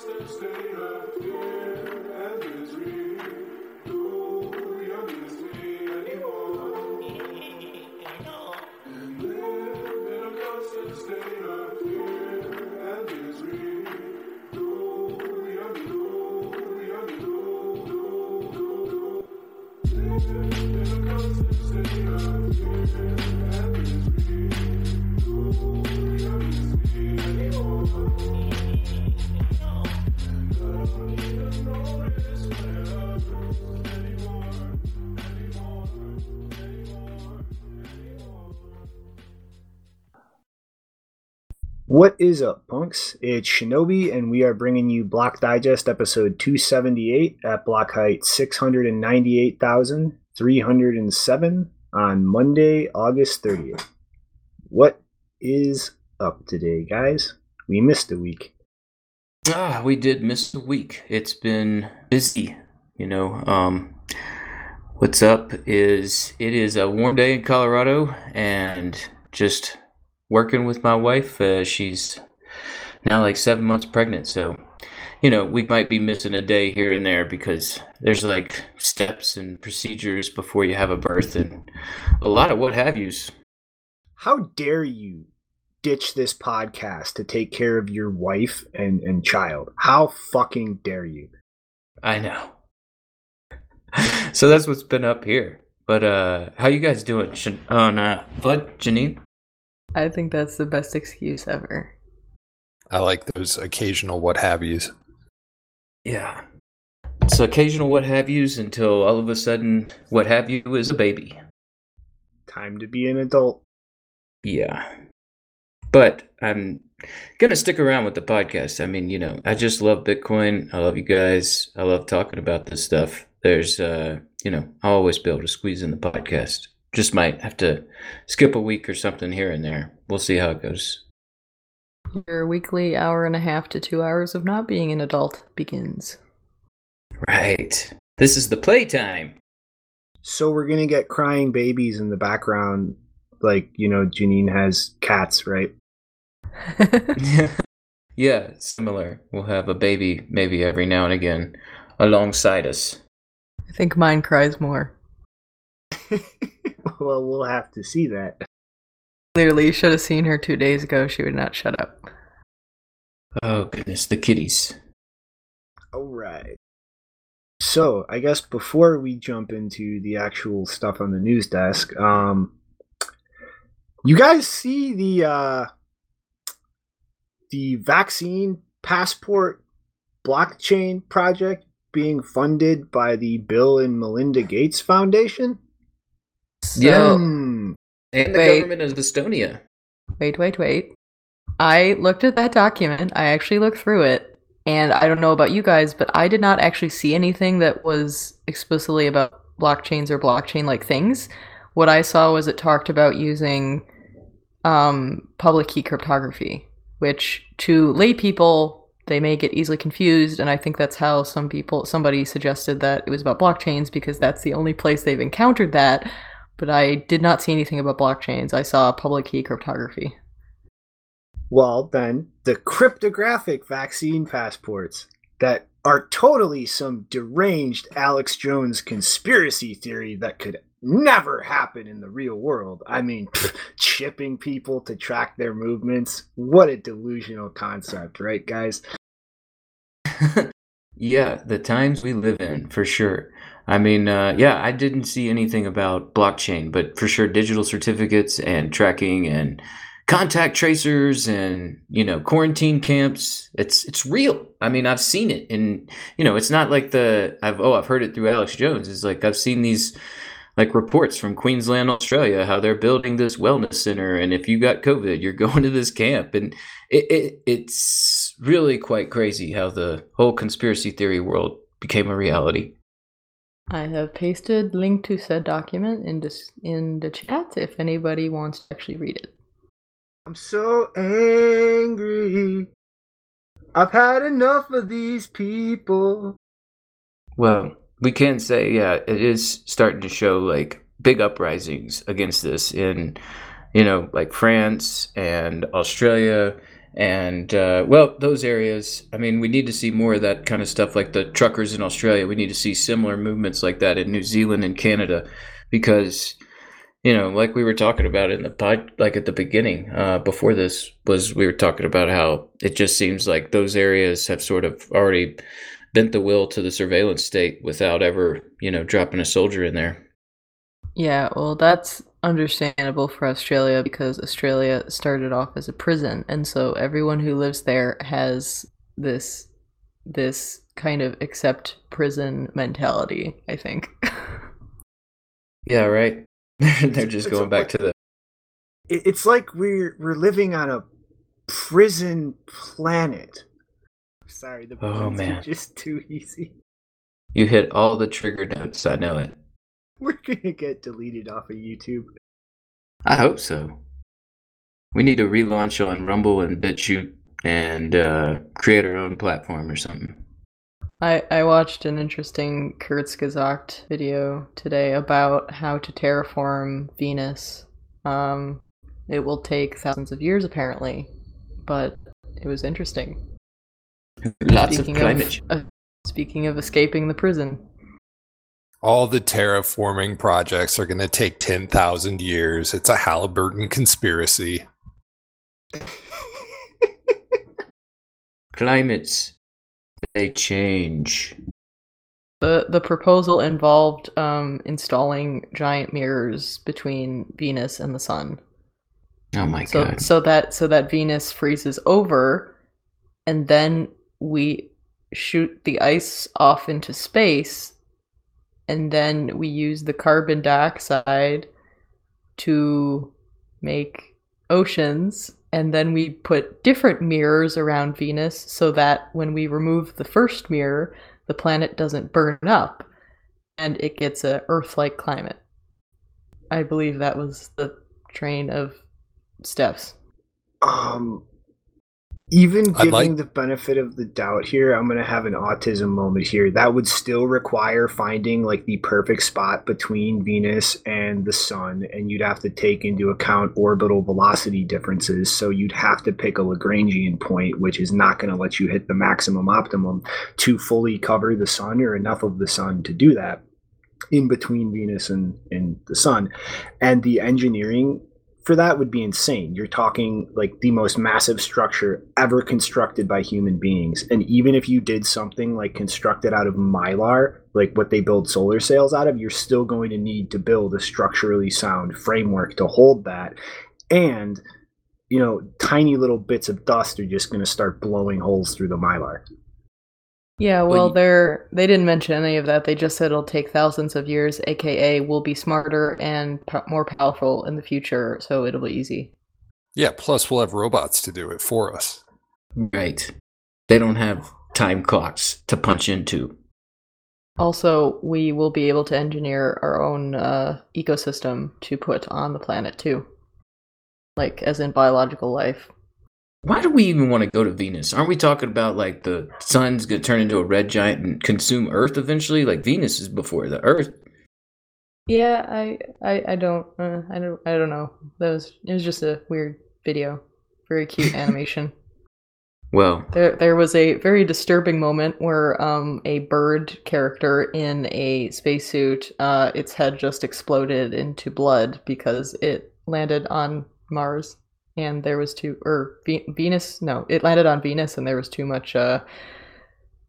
Stay up here and it's real. Do your. What is up, punks? It's Shinobi, and we are bringing you Block Digest episode 278 at block height 698,307 on Monday, August 30th. What is up today, guys? We missed a week. Ah, we did miss a week. It's been busy, you know. Um, what's up is it is a warm day in Colorado and just working with my wife. Uh, she's now like seven months pregnant, so you know we might be missing a day here and there because there's like steps and procedures before you have a birth and a lot of what have yous. How dare you ditch this podcast to take care of your wife and, and child? How fucking dare you? I know. so that's what's been up here. But uh how you guys doing? On uh, what, Janine? I think that's the best excuse ever. I like those occasional what have yous. Yeah. It's occasional what have yous until all of a sudden what have you is a baby. Time to be an adult. Yeah. But I'm gonna stick around with the podcast. I mean, you know, I just love Bitcoin. I love you guys. I love talking about this stuff. There's uh, you know, I'll always be able to squeeze in the podcast. Just might have to skip a week or something here and there. We'll see how it goes. Your weekly hour and a half to two hours of not being an adult begins. Right. This is the playtime. So we're gonna get crying babies in the background, like you know, Janine has cats, right? yeah, similar. We'll have a baby maybe every now and again alongside us. I think mine cries more. well, we'll have to see that. Clearly, you should have seen her two days ago. She would not shut up. Oh, goodness, the kitties. All right. So, I guess before we jump into the actual stuff on the news desk, um, you guys see the uh, the vaccine passport blockchain project being funded by the Bill and Melinda Gates Foundation? So, yeah. And the wait, government of Estonia. Wait, wait, wait. I looked at that document. I actually looked through it. And I don't know about you guys, but I did not actually see anything that was explicitly about blockchains or blockchain like things. What I saw was it talked about using um, public key cryptography, which to lay people they may get easily confused and i think that's how some people somebody suggested that it was about blockchains because that's the only place they've encountered that but I did not see anything about blockchains. I saw public key cryptography. Well, then, the cryptographic vaccine passports that are totally some deranged Alex Jones conspiracy theory that could never happen in the real world. I mean, chipping people to track their movements. What a delusional concept, right, guys? yeah, the times we live in, for sure. I mean, uh, yeah, I didn't see anything about blockchain, but for sure, digital certificates and tracking and contact tracers and you know quarantine camps. It's it's real. I mean, I've seen it, and you know, it's not like the I've oh I've heard it through Alex Jones. It's like I've seen these like reports from Queensland, Australia, how they're building this wellness center, and if you got COVID, you're going to this camp, and it, it it's really quite crazy how the whole conspiracy theory world became a reality. I have pasted link to said document in this in the chat if anybody wants to actually read it. I'm so angry. I've had enough of these people. Well, we can say, yeah, it is starting to show like big uprisings against this in, you know, like France and Australia And uh, well, those areas. I mean, we need to see more of that kind of stuff, like the truckers in Australia. We need to see similar movements like that in New Zealand and Canada, because you know, like we were talking about in the pod, like at the beginning, uh, before this was we were talking about how it just seems like those areas have sort of already bent the will to the surveillance state without ever, you know, dropping a soldier in there. Yeah, well, that's understandable for Australia because Australia started off as a prison, and so everyone who lives there has this this kind of accept prison mentality. I think. yeah. Right. They're just It's going back like- to the. It's like we're we're living on a prison planet. Sorry, the Oh, puns are man. just too easy. You hit all the trigger notes. I know it. We're gonna get deleted off of YouTube. I hope so. We need to relaunch on Rumble and BitChute and uh, create our own platform or something. I, I watched an interesting Kurzgesagt video today about how to terraform Venus. Um, it will take thousands of years apparently, but it was interesting. Lots speaking of climate. of, uh, speaking of escaping the prison. All the terraforming projects are going to take 10,000 years. It's a Halliburton conspiracy. Climates, they change. The the proposal involved um, installing giant mirrors between Venus and the sun. Oh my so god. so that so that Venus freezes over, and then we shoot the ice off into space, and then we use the carbon dioxide to make oceans, and then we put different mirrors around Venus so that when we remove the first mirror, the planet doesn't burn up, and it gets a Earth-like climate. I believe that was the train of steps. Um, even giving like- the benefit of the doubt here, I'm gonna have an autism moment here. That would still require finding like the perfect spot between Venus and the sun, and you'd have to take into account orbital velocity differences. So you'd have to pick a Lagrangian point, which is not going to let you hit the maximum optimum to fully cover the sun or enough of the sun to do that in between Venus and, and the sun. And the engineering for that would be insane. You're talking like the most massive structure ever constructed by human beings. And even if you did something like constructed out of mylar, like what they build solar sails out of, you're still going to need to build a structurally sound framework to hold that. And you know, tiny little bits of dust are just going to start blowing holes through the mylar. Yeah, Well, well, they're they didn't mention any of that. They just said it'll take thousands of years, aka we'll be smarter and po- more powerful in the future, so it'll be easy. Yeah, plus we'll have robots to do it for us. Right. They don't have time clocks to punch into. Also, we will be able to engineer our own uh, ecosystem to put on the planet too, like as in biological life. Why do we even want to go to Venus? Aren't we talking about like the sun's gonna turn into a red giant and consume Earth eventually? Like Venus is before the Earth. Yeah, I I, I don't uh, I don't I don't know. That was it was just a weird video, very cute animation. Well, There, there was a very disturbing moment where um, a bird character in a spacesuit, uh, its head just exploded into blood because it landed on Mars, and there was too, or Ve- Venus. No, it landed on Venus, and there was too much uh,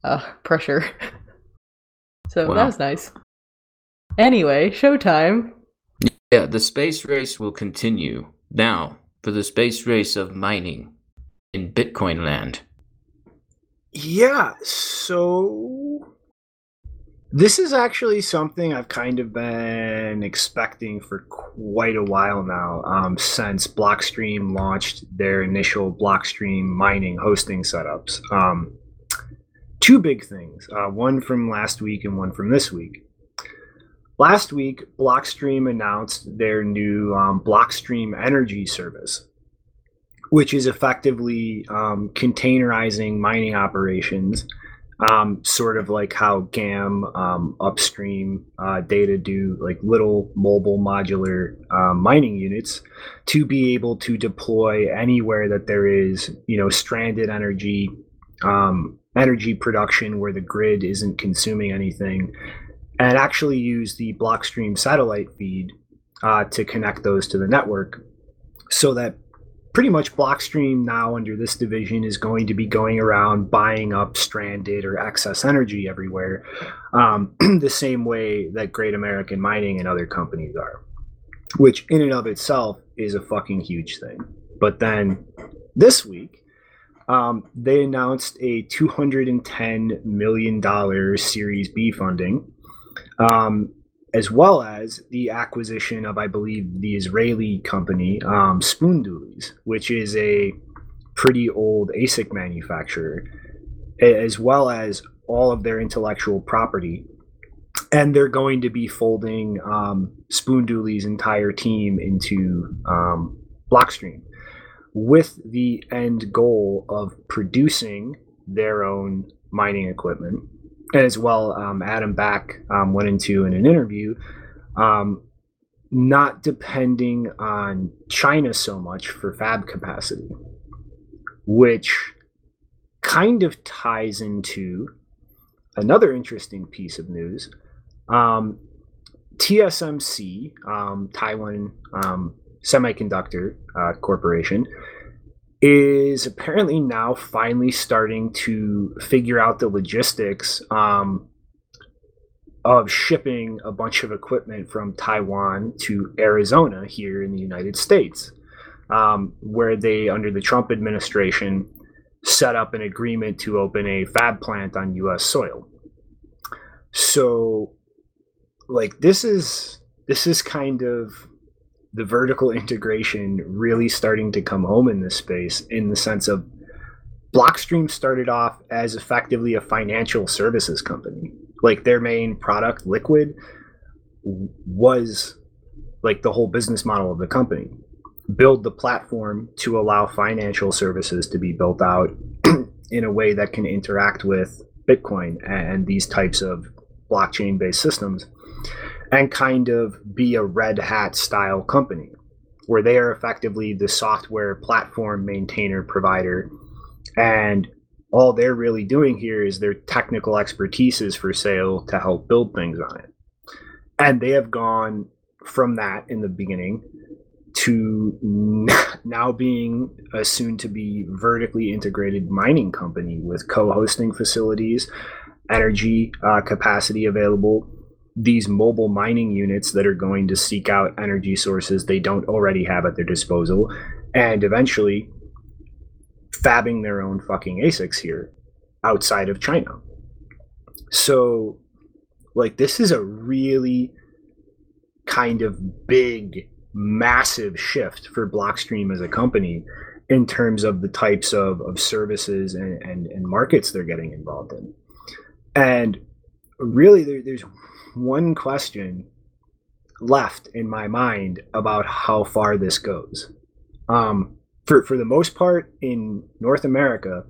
uh, pressure. so Wow. that was nice. Anyway, showtime. yeah, the space race will continue now for the space race of mining in Bitcoin land. Yeah, so this is actually something I've kind of been expecting for quite a while now, um, since Blockstream launched their initial Blockstream mining hosting setups. Um, two big things, uh, one from last week and one from this week. Last week, Blockstream announced their new um, Blockstream Energy service which is effectively um, containerizing mining operations um, sort of like how GAM um, upstream uh, data do, like little mobile modular um, mining units, to be able to deploy anywhere that there is, you know, stranded energy, um, energy production where the grid isn't consuming anything, and actually use the Blockstream satellite feed uh, to connect those to the network, so that pretty much Blockstream now under this division is going to be going around buying up stranded or excess energy everywhere, um, the same way that Great American Mining and other companies are, which in and of itself is a fucking huge thing. But then this week, um, they announced a $210 million Series B funding. Um, as well as the acquisition of, I believe, the Israeli company um, Spoondoolies, which is a pretty old ASIC manufacturer, as well as all of their intellectual property. And they're going to be folding um, Spoondoolies' entire team into um, Blockstream with the end goal of producing their own mining equipment as well, um, Adam Back um, went into in an interview, um, not depending on China so much for fab capacity, which kind of ties into another interesting piece of news. Um, TSMC, um, Taiwan um, Semiconductor uh, Corporation, is apparently now finally starting to figure out the logistics um, of shipping a bunch of equipment from Taiwan to Arizona here in the United States, um, where they, under the Trump administration, set up an agreement to open a fab plant on U.S. soil. So, like, this is this is kind of the vertical integration really starting to come home in this space in the sense of Blockstream started off as effectively a financial services company. Like their main product, Liquid, was like the whole business model of the company. Build the platform to allow financial services to be built out in a way that can interact with Bitcoin and these types of blockchain based systems and kind of be a red hat style company where they are effectively the software platform maintainer provider. And all they're really doing here is their technical expertise is for sale to help build things on it. And they have gone from that in the beginning to now being a soon to be vertically integrated mining company with co-hosting facilities energy uh, capacity available these mobile mining units that are going to seek out energy sources they don't already have at their disposal and eventually fabbing their own fucking ASICs here outside of China. So like this is a really kind of big massive shift for Blockstream as a company in terms of the types of, of services and, and, and markets they're getting involved in. And really there, there's one question left in my mind about how far this goes. Um, for for the most part, in North America,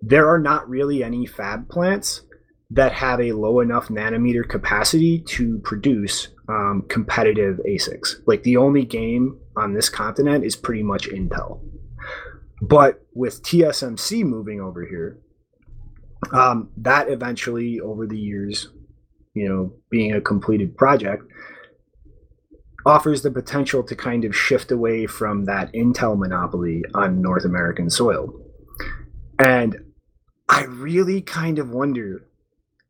there are not really any fab plants that have a low enough nanometer capacity to produce um, competitive ASICs. Like the only game on this continent is pretty much Intel. But with TSMC moving over here, um, that eventually over the years you know, being a completed project, offers the potential to kind of shift away from that Intel monopoly on North American soil. And I really kind of wonder,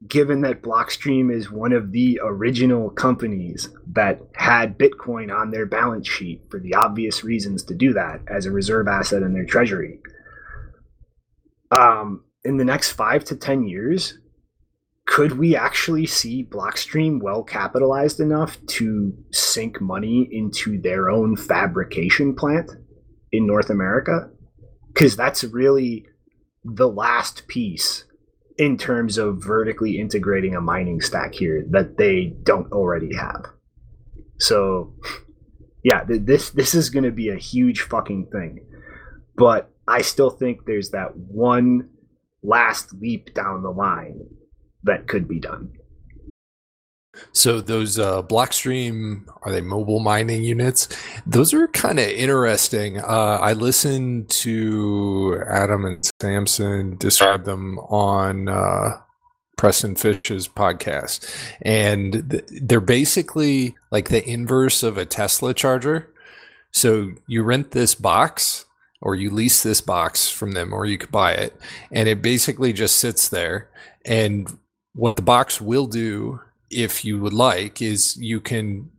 given that Blockstream is one of the original companies that had Bitcoin on their balance sheet for the obvious reasons to do that as a reserve asset in their treasury. Um, in the next five to 10 years, could we actually see Blockstream well capitalized enough to sink money into their own fabrication plant in North America? Because that's really the last piece in terms of vertically integrating a mining stack here that they don't already have. So, yeah, th- this this is going to be a huge fucking thing. But I still think there's that one last leap down the line that could be done. So those uh, Blockstream are they mobile mining units? Those are kind of interesting. Uh, I listened to Adam and Samson describe them on uh, Preston Pysh's podcast, and th- they're basically like the inverse of a Tesla charger. So you rent this box, or you lease this box from them, or you could buy it, and it basically just sits there. And what the box will do if you would like, is you can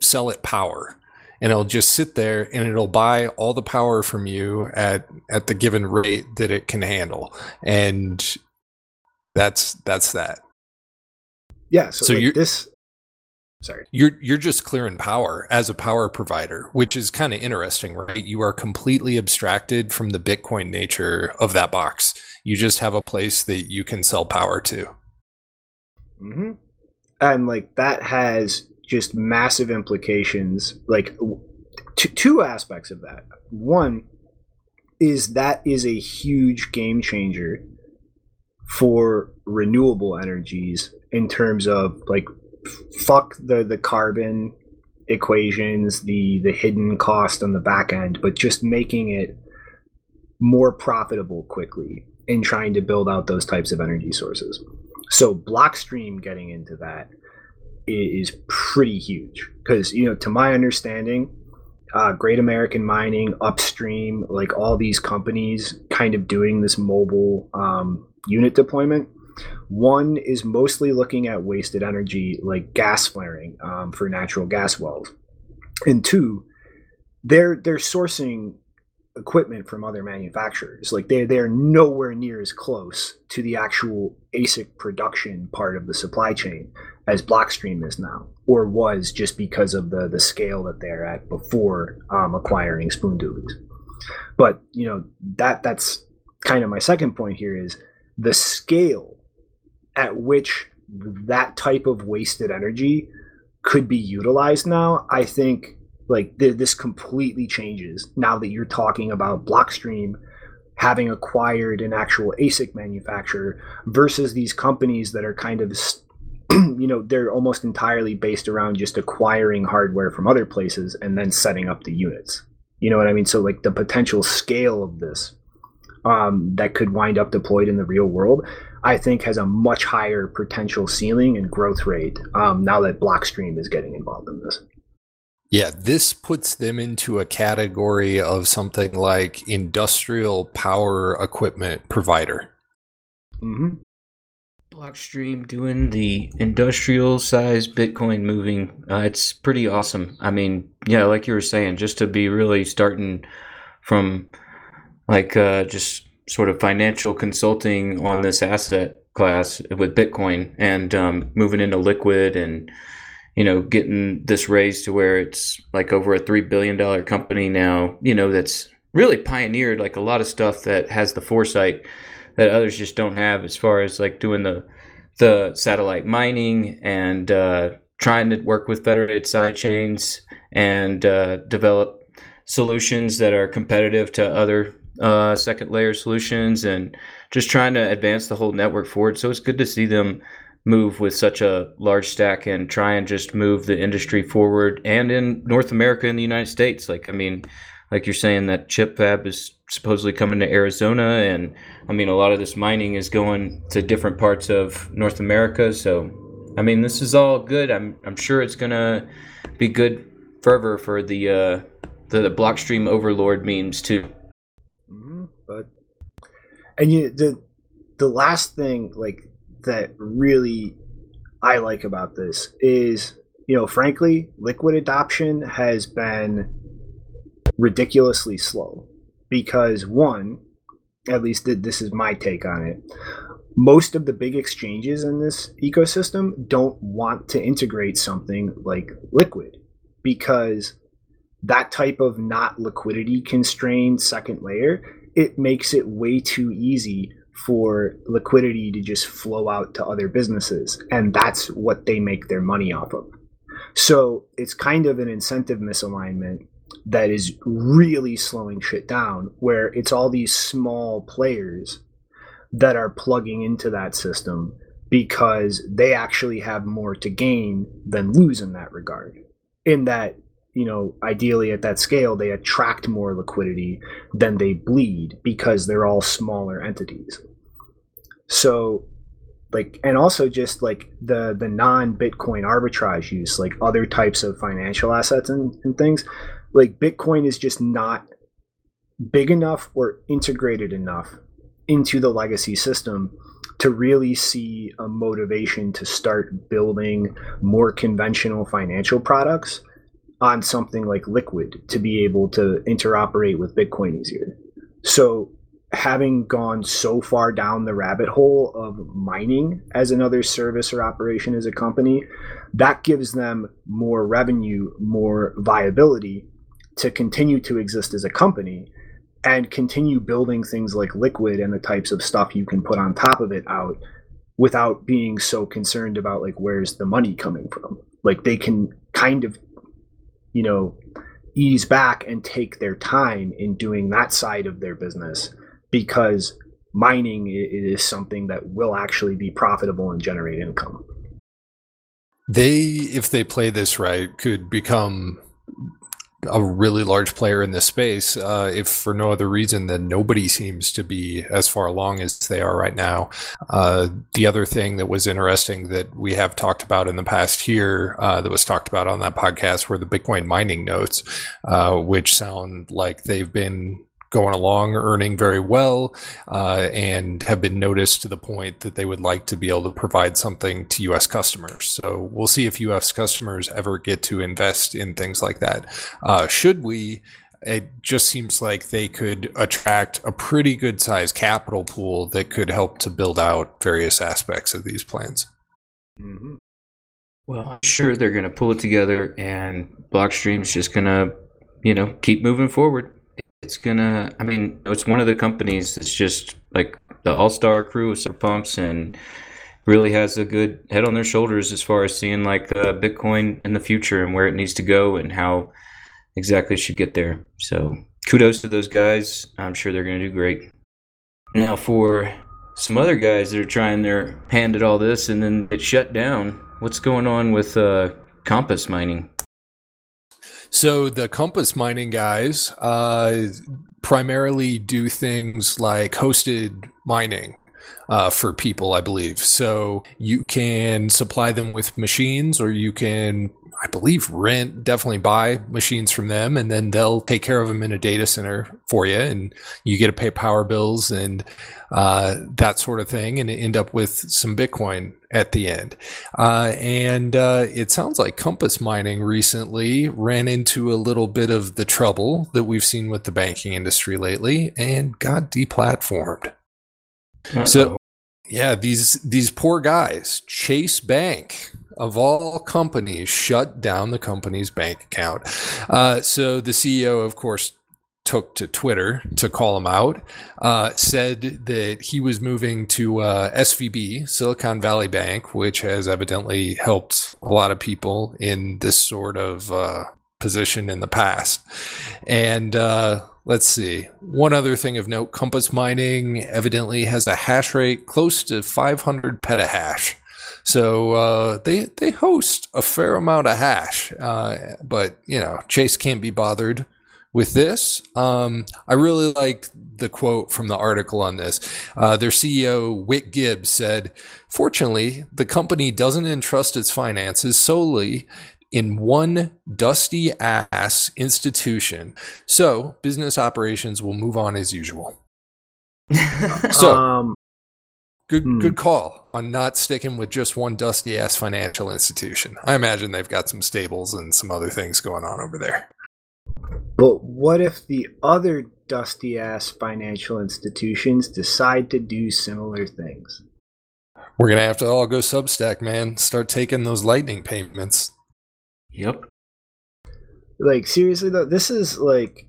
sell it power. And it'll just sit there and it'll buy all the power from you at at the given rate that it can handle. And that's that's that. Yeah, so, So like you're- this sorry. you're you're just clearing power as a power provider which is kind of interesting right? You are completely abstracted from the bitcoin nature of that box. You just have a place that you can sell power to hmm And like that has just massive implications. Like t- two aspects of that. One is that is a huge game changer for renewable energies in terms of like fuck the the carbon equations, the the hidden cost on the back end, but just making it more profitable quickly in trying to build out those types of energy sources. So Blockstream getting into that is pretty huge because you know, to my understanding, uh, Great American Mining, Upstream, like all these companies, kind of doing this mobile um, unit deployment. One is mostly looking at wasted energy, like gas flaring um, for natural gas wells, and two, they're they're sourcing equipment from other manufacturers. Like they they're nowhere near as close to the actual ASIC production part of the supply chain as Blockstream is now, or was just because of the the scale that they're at before um, acquiring Spoondoolies. But you know that that's kind of my second point here is the scale at which that type of wasted energy could be utilized now. I think like th- this completely changes now that you're talking about Blockstream having acquired an actual ASIC manufacturer versus these companies that are kind of you know they're almost entirely based around just acquiring hardware from other places and then setting up the units. You know what i mean? So like the potential scale of this um, that could wind up deployed in the real world i think has a much higher potential ceiling and growth rate um, now that blockstream is getting involved in this Yeah, this puts them into a category of something like industrial power equipment provider. mm-hmm. Blockstream doing the industrial size Bitcoin moving. Uh, it's pretty awesome. I mean, yeah, like you were saying, just to be really starting from like uh, just sort of financial consulting on this asset class with Bitcoin and um, moving into liquid and you know getting this raised to where it's like over a three billion dollar company now. You know that's really pioneered like a lot of stuff that has the foresight that others just don't have as far as like doing the the satellite mining and uh, trying to work with federated side chains and uh, develop solutions that are competitive to other uh, second layer solutions and just trying to advance the whole network forward. So it's good to see them move with such a large stack and try and just move the industry forward and in North America and the United States. Like, I mean, like you're saying that chip fab is supposedly coming to Arizona and I mean a lot of this mining is going to different parts of North America. So I mean this is all good. I'm I'm sure it's going to be good fervor for the uh the, the blockstream overlord memes too. Hmm But and you the the last thing like that really I like about this is you know frankly liquid adoption has been ridiculously slow because one at least th- this is my take on it most of the big exchanges in this ecosystem don't want to integrate something like liquid because that type of not liquidity constrained second layer it makes it way too easy for liquidity to just flow out to other businesses and that's what they make their money off of so it's kind of an incentive misalignment that is really slowing shit down where it's all these small players that are plugging into that system because they actually have more to gain than lose in that regard. In that, you know, ideally at that scale, they attract more liquidity than they bleed because they're all smaller entities. So, like, and also just like the the non Bitcoin arbitrage use, like other types of financial assets and, and things, like Bitcoin is just not big enough or integrated enough into the legacy system to really see a motivation to start building more conventional financial products on something like liquid to be able to interoperate with bitcoin easier. So having gone so far down the rabbit hole of mining as another service or operation as a company that gives them more revenue more viability to continue to exist as a company and continue building things like liquid and the types of stuff you can put on top of it out without being so concerned about like where's the money coming from? Like they can kind of you know ease back and take their time in doing that side of their business because mining is something that will actually be profitable and generate income they if they play this right could become a really large player in this space, uh, if for no other reason than nobody seems to be as far along as they are right now. Uh, the other thing that was interesting that we have talked about in the past year, uh, that was talked about on that podcast, were the Bitcoin mining notes, uh, which sound like they've been going along, earning very well, uh, and have been noticed to the point that they would like to be able to provide something to U.S. customers. So we'll see if U.S. customers ever get to invest in things like that. Uh, should we? It just seems like they could attract a pretty good sized capital pool that could help to build out various aspects of these plans. Mm-hmm. Well, I'm sure they're going to pull it together, and Blockstream's just going to, you know, keep moving forward it's gonna i mean it's one of the companies that's just like the all-star crew of pumps and really has a good head on their shoulders as far as seeing like uh, bitcoin in the future and where it needs to go and how exactly it should get there. So kudos to those guys. I'm sure they're going to do great. Now for some other guys that are trying their hand at all this and then it shut down what's going on with uh, compass mining so the Compass mining guys uh, primarily do things like hosted mining. Uh, for people, I believe. So you can supply them with machines, or you can, I believe, rent, definitely buy machines from them, and then they'll take care of them in a data center for you, and you get to pay power bills and uh, that sort of thing, and end up with some Bitcoin at the end. Uh, and uh, it sounds like Compass Mining recently ran into a little bit of the trouble that we've seen with the banking industry lately and got deplatformed. So, yeah, these these poor guys, Chase Bank of all companies, shut down the company's bank account. Uh, so the CEO, of course, took to Twitter to call him out, uh, said that he was moving to uh, SVB, Silicon Valley Bank, which has evidently helped a lot of people in this sort of uh, position in the past. And uh, let's see, one other thing of note Compass Mining evidently has a hash rate close to 500 petahash. So uh, they they host a fair amount of hash, uh, but you know Chase can't be bothered with this. Um, I really like the quote from the article on this. Uh, their CEO, Whit Gibbs, said, Fortunately, the company doesn't entrust its finances solely in one dusty ass institution. So business operations will move on as usual. so, um, good hmm. good call on not sticking with just one dusty ass financial institution. I imagine they've got some stables and some other things going on over there. But what if the other dusty ass financial institutions decide to do similar things? We're gonna have to all go Substack, man. Start taking those lightning payments. Yep. Like seriously though, this is like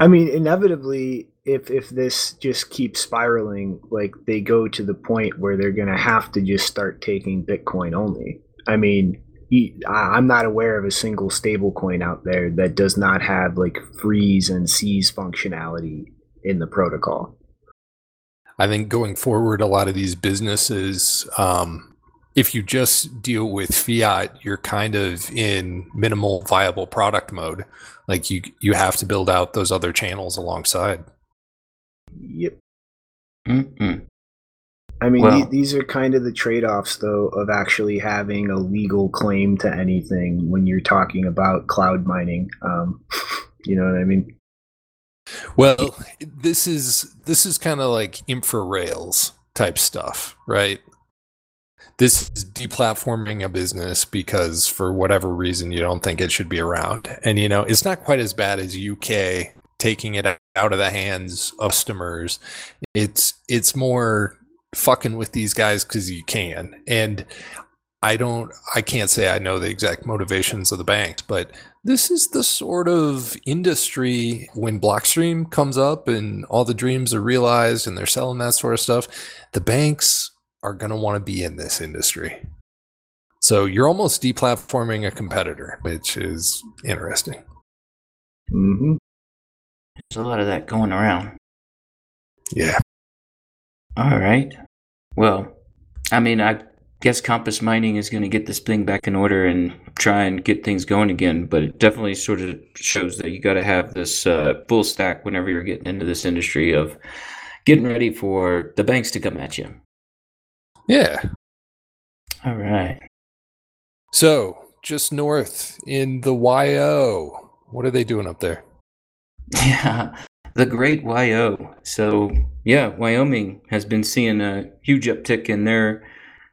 I mean, inevitably if if this just keeps spiraling, like they go to the point where they're gonna have to just start taking Bitcoin only. I mean, I'm not aware of a single stablecoin out there that does not have like freeze and seize functionality in the protocol. I think going forward, a lot of these businesses, um, if you just deal with fiat, you're kind of in minimal viable product mode. Like you, you have to build out those other channels alongside. Yep. Mm-mm. I mean, Well- the- these are kind of the trade offs, though, of actually having a legal claim to anything when you're talking about cloud mining. Um, you know what I mean? Well, this is this is kind of like infra rails type stuff, right? This is deplatforming a business because for whatever reason you don't think it should be around. And you know, it's not quite as bad as UK taking it out of the hands of customers. It's it's more fucking with these guys cuz you can. And I don't I can't say I know the exact motivations of the banks, but this is the sort of industry when Blockstream comes up and all the dreams are realized and they're selling that sort of stuff, the banks are going to want to be in this industry. So you're almost deplatforming a competitor, which is interesting. hmm There's a lot of that going around. Yeah. All right. Well, I mean, I guess Compass Mining is going to get this thing back in order and try and get things going again. But it definitely sort of shows that you got to have this uh, full stack whenever you're getting into this industry of getting ready for the banks to come at you. Yeah. All right. So just north in the YO, what are they doing up there? Yeah, the Great YO. So, yeah, Wyoming has been seeing a huge uptick in their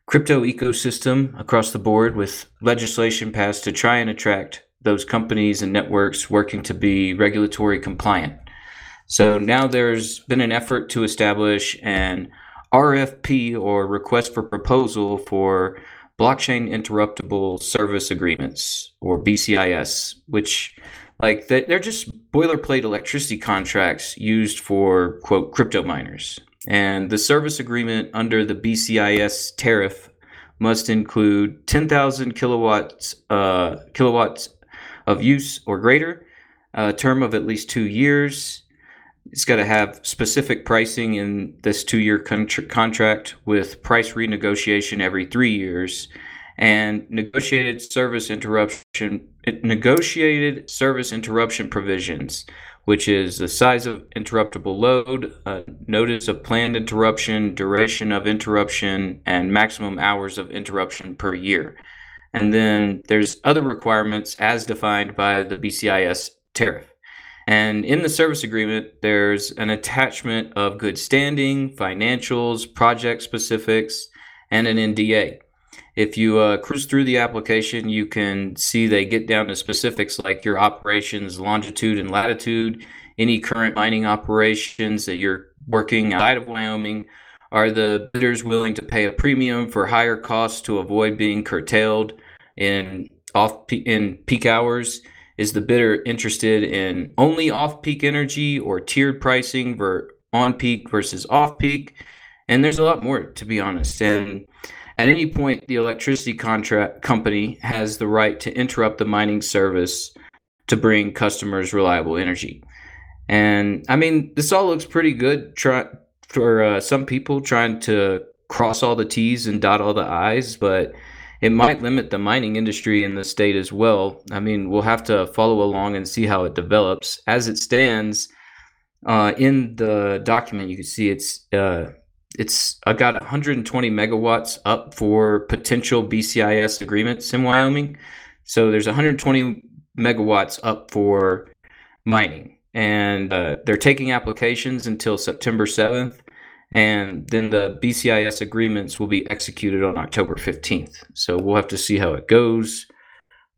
crypto ecosystem across the board with legislation passed to try and attract those companies and networks working to be regulatory compliant. So now there's been an effort to establish an RFP or request for proposal for blockchain interruptible service agreements or BCIS, which like they- they're just boilerplate electricity contracts used for quote crypto miners. And the service agreement under the BCIS tariff must include 10,000 kilowatts uh, kilowatts of use or greater, a term of at least two years. It's got to have specific pricing in this two-year contr- contract with price renegotiation every three years, and negotiated service interruption negotiated service interruption provisions, which is the size of interruptible load, uh, notice of planned interruption, duration of interruption, and maximum hours of interruption per year. And then there's other requirements as defined by the BCIS tariff. And in the service agreement, there's an attachment of good standing, financials, project specifics, and an NDA. If you uh, cruise through the application, you can see they get down to specifics like your operations longitude and latitude, any current mining operations that you're working outside of Wyoming. Are the bidders willing to pay a premium for higher costs to avoid being curtailed in off in peak hours? Is the bidder interested in only off peak energy or tiered pricing for on peak versus off peak? And there's a lot more, to be honest. And at any point, the electricity contract company has the right to interrupt the mining service to bring customers reliable energy. And I mean, this all looks pretty good try, for uh, some people trying to cross all the T's and dot all the I's, but it might limit the mining industry in the state as well. I mean, we'll have to follow along and see how it develops. As it stands, uh, in the document, you can see it's uh, it's I got 120 megawatts up for potential BCIS agreements in Wyoming. So there's 120 megawatts up for mining, and uh, they're taking applications until September 7th, and then the BCIS agreements will be executed on October 15th. So we'll have to see how it goes,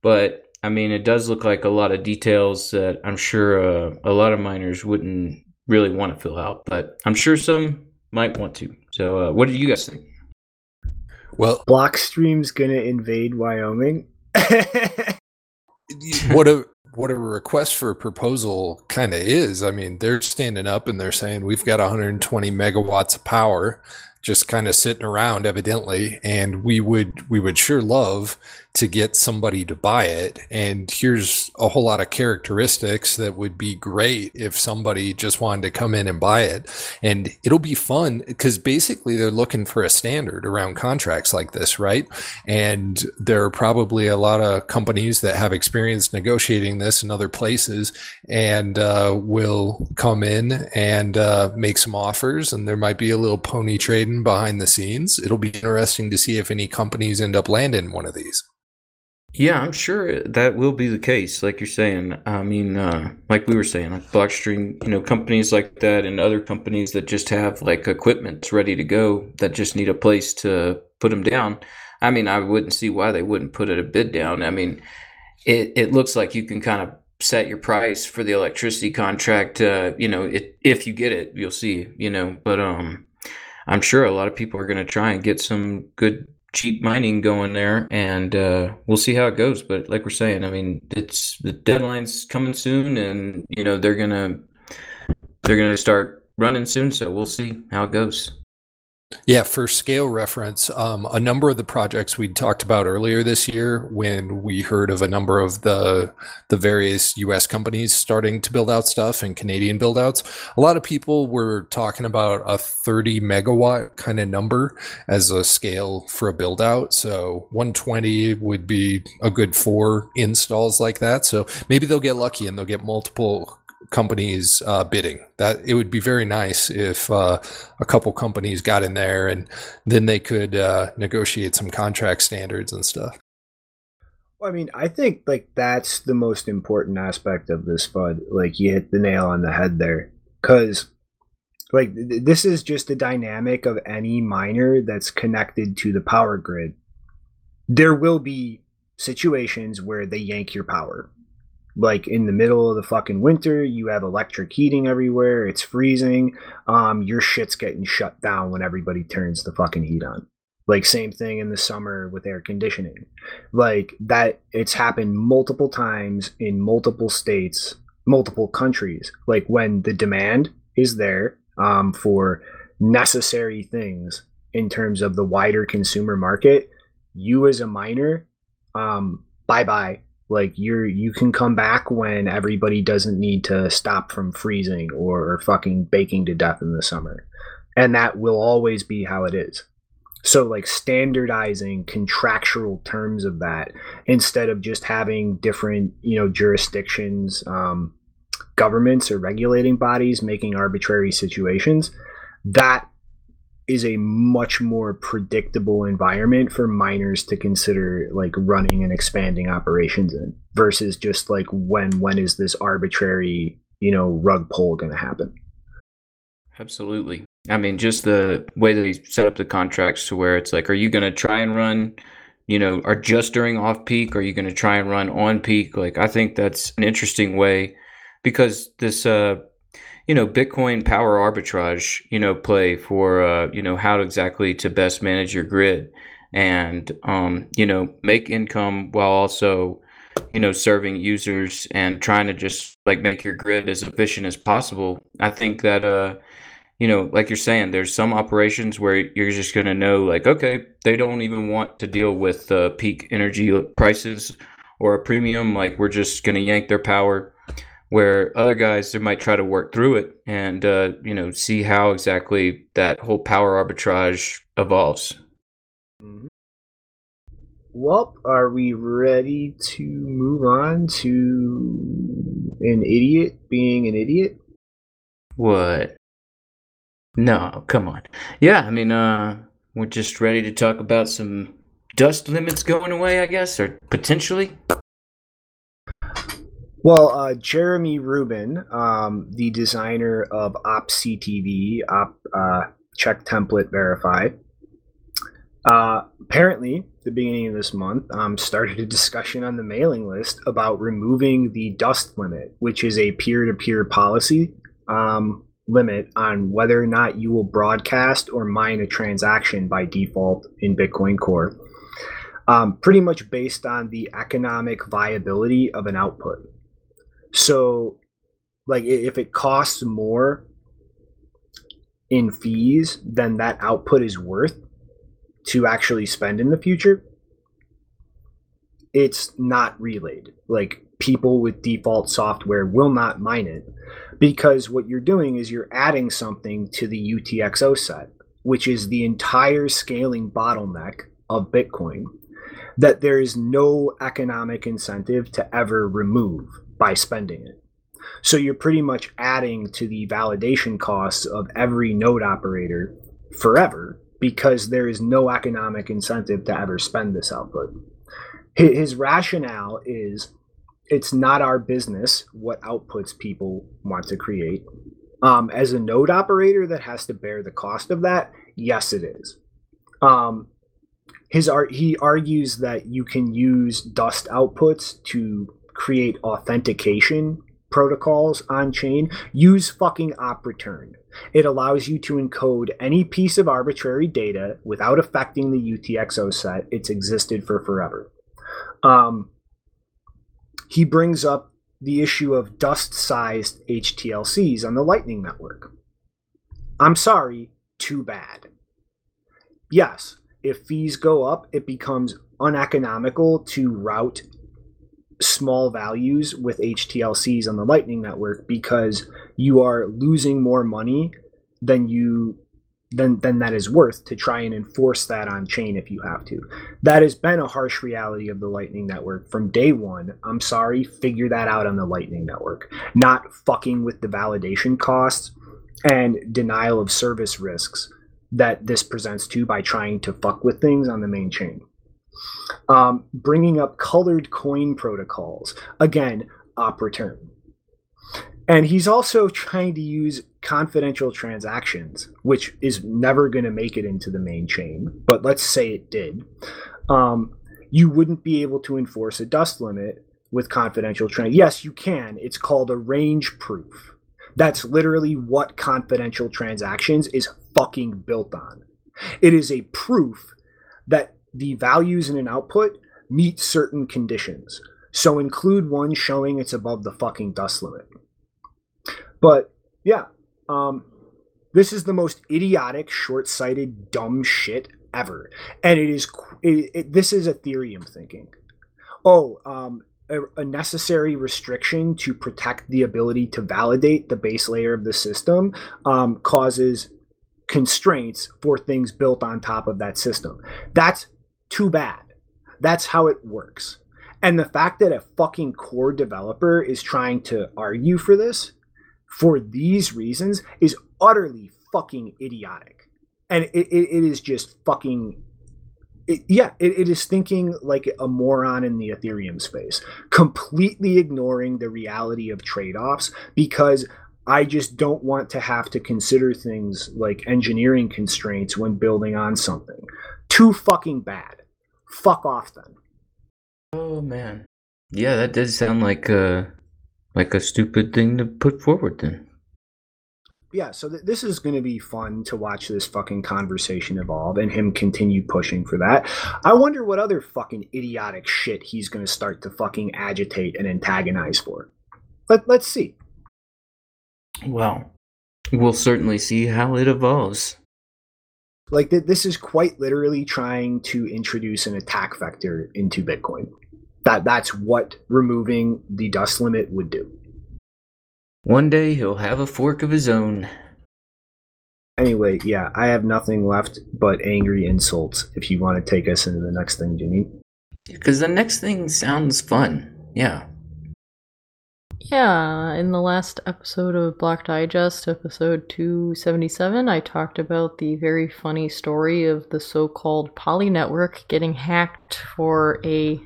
but. I mean, it does look like a lot of details that I'm sure uh, a lot of miners wouldn't really want to fill out, but I'm sure some might want to. So, uh, what do you guys think? Well, Blockstream's gonna invade Wyoming. what a what a request for a proposal kind of is. I mean, they're standing up and they're saying we've got 120 megawatts of power just kind of sitting around evidently and we would we would sure love to get somebody to buy it. And here's a whole lot of characteristics that would be great if somebody just wanted to come in and buy it. And it'll be fun because basically they're looking for a standard around contracts like this, right? And there are probably a lot of companies that have experience negotiating this in other places and uh, will come in and uh, make some offers. And there might be a little pony trading behind the scenes. It'll be interesting to see if any companies end up landing one of these. Yeah, I'm sure that will be the case. Like you're saying, I mean, uh, like we were saying, like Blockstream, you know, companies like that and other companies that just have like equipment ready to go that just need a place to put them down. I mean, I wouldn't see why they wouldn't put it a bid down. I mean, it, it looks like you can kind of set your price for the electricity contract. Uh, you know, it, if you get it, you'll see, you know, but, um, I'm sure a lot of people are going to try and get some good cheap mining going there, and uh, we'll see how it goes. But like we're saying, I mean, it's the deadline's coming soon, and you know they're gonna they're gonna start running soon. So we'll see how it goes. Yeah, for scale reference, um, a number of the projects we talked about earlier this year, when we heard of a number of the the various U.S. companies starting to build out stuff and Canadian build outs, a lot of people were talking about a 30 megawatt kind of number as a scale for a build out. So 120 would be a good four installs like that. So maybe they'll get lucky and they'll get multiple companies uh, bidding. That it would be very nice if uh, a couple companies got in there and then they could uh, negotiate some contract standards and stuff. Well, I mean, I think like that's the most important aspect of this FUD. Like you hit the nail on the head there, because like th- this is just the dynamic of any miner that's connected to the power grid. There will be situations where they yank your power like in the middle of the fucking winter you have electric heating everywhere it's freezing um your shit's getting shut down when everybody turns the fucking heat on. Like same thing in the summer with air conditioning. Like that it's happened multiple times in multiple states multiple countries like when the demand is there um, for necessary things in terms of the wider consumer market you as a miner um, bye bye like you're you can come back when everybody doesn't need to stop from freezing or, fucking baking to death in the summer. And that will always be how it is. So like standardizing contractual terms of that instead of just having different you know jurisdictions um, governments or regulating bodies making arbitrary situations that is a much more predictable environment for miners to consider like running and expanding operations in versus just like when when is this arbitrary you know rug pull going to happen? Absolutely. I mean just the way that he set up the contracts to where it's like are you going to try and run you know are just during off peak are you going to try and run on peak? Like i think that's an interesting way because this uh you know bitcoin power arbitrage you know play for uh, you know how exactly to best manage your grid and um, you know make income while also you know serving users and trying to just like make your grid as efficient as possible. I think that uh you know like you're saying there's some operations where you're just going to know like okay they don't even want to deal with uh, peak energy prices or a premium. Like we're just going to yank their power where other guys they might try to work through it and uh, you know see how exactly that whole power arbitrage evolves. Mm-hmm. Well, are we ready to move on to an idiot being an idiot? What? No, come on. Yeah, I mean, uh, we're just ready to talk about some dust limits going away, I guess, or potentially. Well, uh, Jeremy Rubin, um, the designer of OpCTV, Op uh, Check Template Verified, uh, apparently, the beginning of this month, um, started a discussion on the mailing list about removing the dust limit, which is a peer-to-peer policy um, limit on whether or not you will broadcast or mine a transaction by default in Bitcoin Core. Um, pretty much based on the economic viability of an output. So, like, if it costs more in fees than that output is worth to actually spend in the future, it's not relayed. Like people with default software will not mine it because what you're doing is you're adding something to the UTXO set, which is the entire scaling bottleneck of Bitcoin that there is no economic incentive to ever remove by spending it. So you're pretty much adding to the validation costs of every node operator forever because there is no economic incentive to ever spend this output. His rationale is it's not our business what outputs people want to create. Um, as a node operator that has to bear the cost of that, yes, it is. Um, his art he argues that you can use dust outputs to create authentication protocols on chain use fucking op return it allows you to encode any piece of arbitrary data without affecting the utxo set. It's existed for forever. Um, he brings up the issue of dust sized htlcs on the lightning network. I'm sorry too bad. Yes if fees go up, it becomes uneconomical to route small values with HTLCs on the Lightning Network because you are losing more money than you than than that is worth to try and enforce that on chain if you have to. That has been a harsh reality of the Lightning Network from day one. I'm sorry, figure that out on the Lightning Network. Not fucking with the validation costs and denial of service risks that this presents to by trying to fuck with things on the main chain. Um, bringing up colored coin protocols again, op return, and he's also trying to use confidential transactions, which is never going to make it into the main chain. But let's say it did. Um, you wouldn't be able to enforce a dust limit with confidential trans. Yes, you can. It's called a range proof. That's literally what confidential transactions is fucking built on. It is a proof that the values in an output meet certain conditions. So include one showing it's above the fucking dust limit. But yeah, um, this is the most idiotic, short-sighted, dumb shit ever, and it is. It, it, this is Ethereum thinking. Oh, um, a, a necessary restriction to protect the ability to validate the base layer of the system um, causes constraints for things built on top of that system. That's too bad. That's how it works. And the fact that a fucking core developer is trying to argue for this for these reasons is utterly fucking idiotic. And it, it, it is just fucking it, yeah, it, is thinking like a moron in the Ethereum space, completely ignoring the reality of trade offs because I just don't want to have to consider things like engineering constraints when building on something. Too fucking bad. Fuck off then. Oh man. Yeah, that does sound like a like a stupid thing to put forward then yeah, so th- this is going to be fun to watch this fucking conversation evolve and him continue pushing for that. I wonder what other fucking idiotic shit he's going to start to fucking agitate and antagonize for. Let let's see. Well, we'll certainly see how it evolves. Like th- this is quite literally trying to introduce an attack vector into Bitcoin. That that's what removing the dust limit would do. One day he'll have a fork of his own. Anyway, yeah, I have nothing left but angry insults if you want to take us into the next thing, Jimmy. Because the next thing sounds fun. Yeah. Yeah, in the last episode of Block Digest, episode 277, I talked about the very funny story of the so called Poly Network getting hacked for a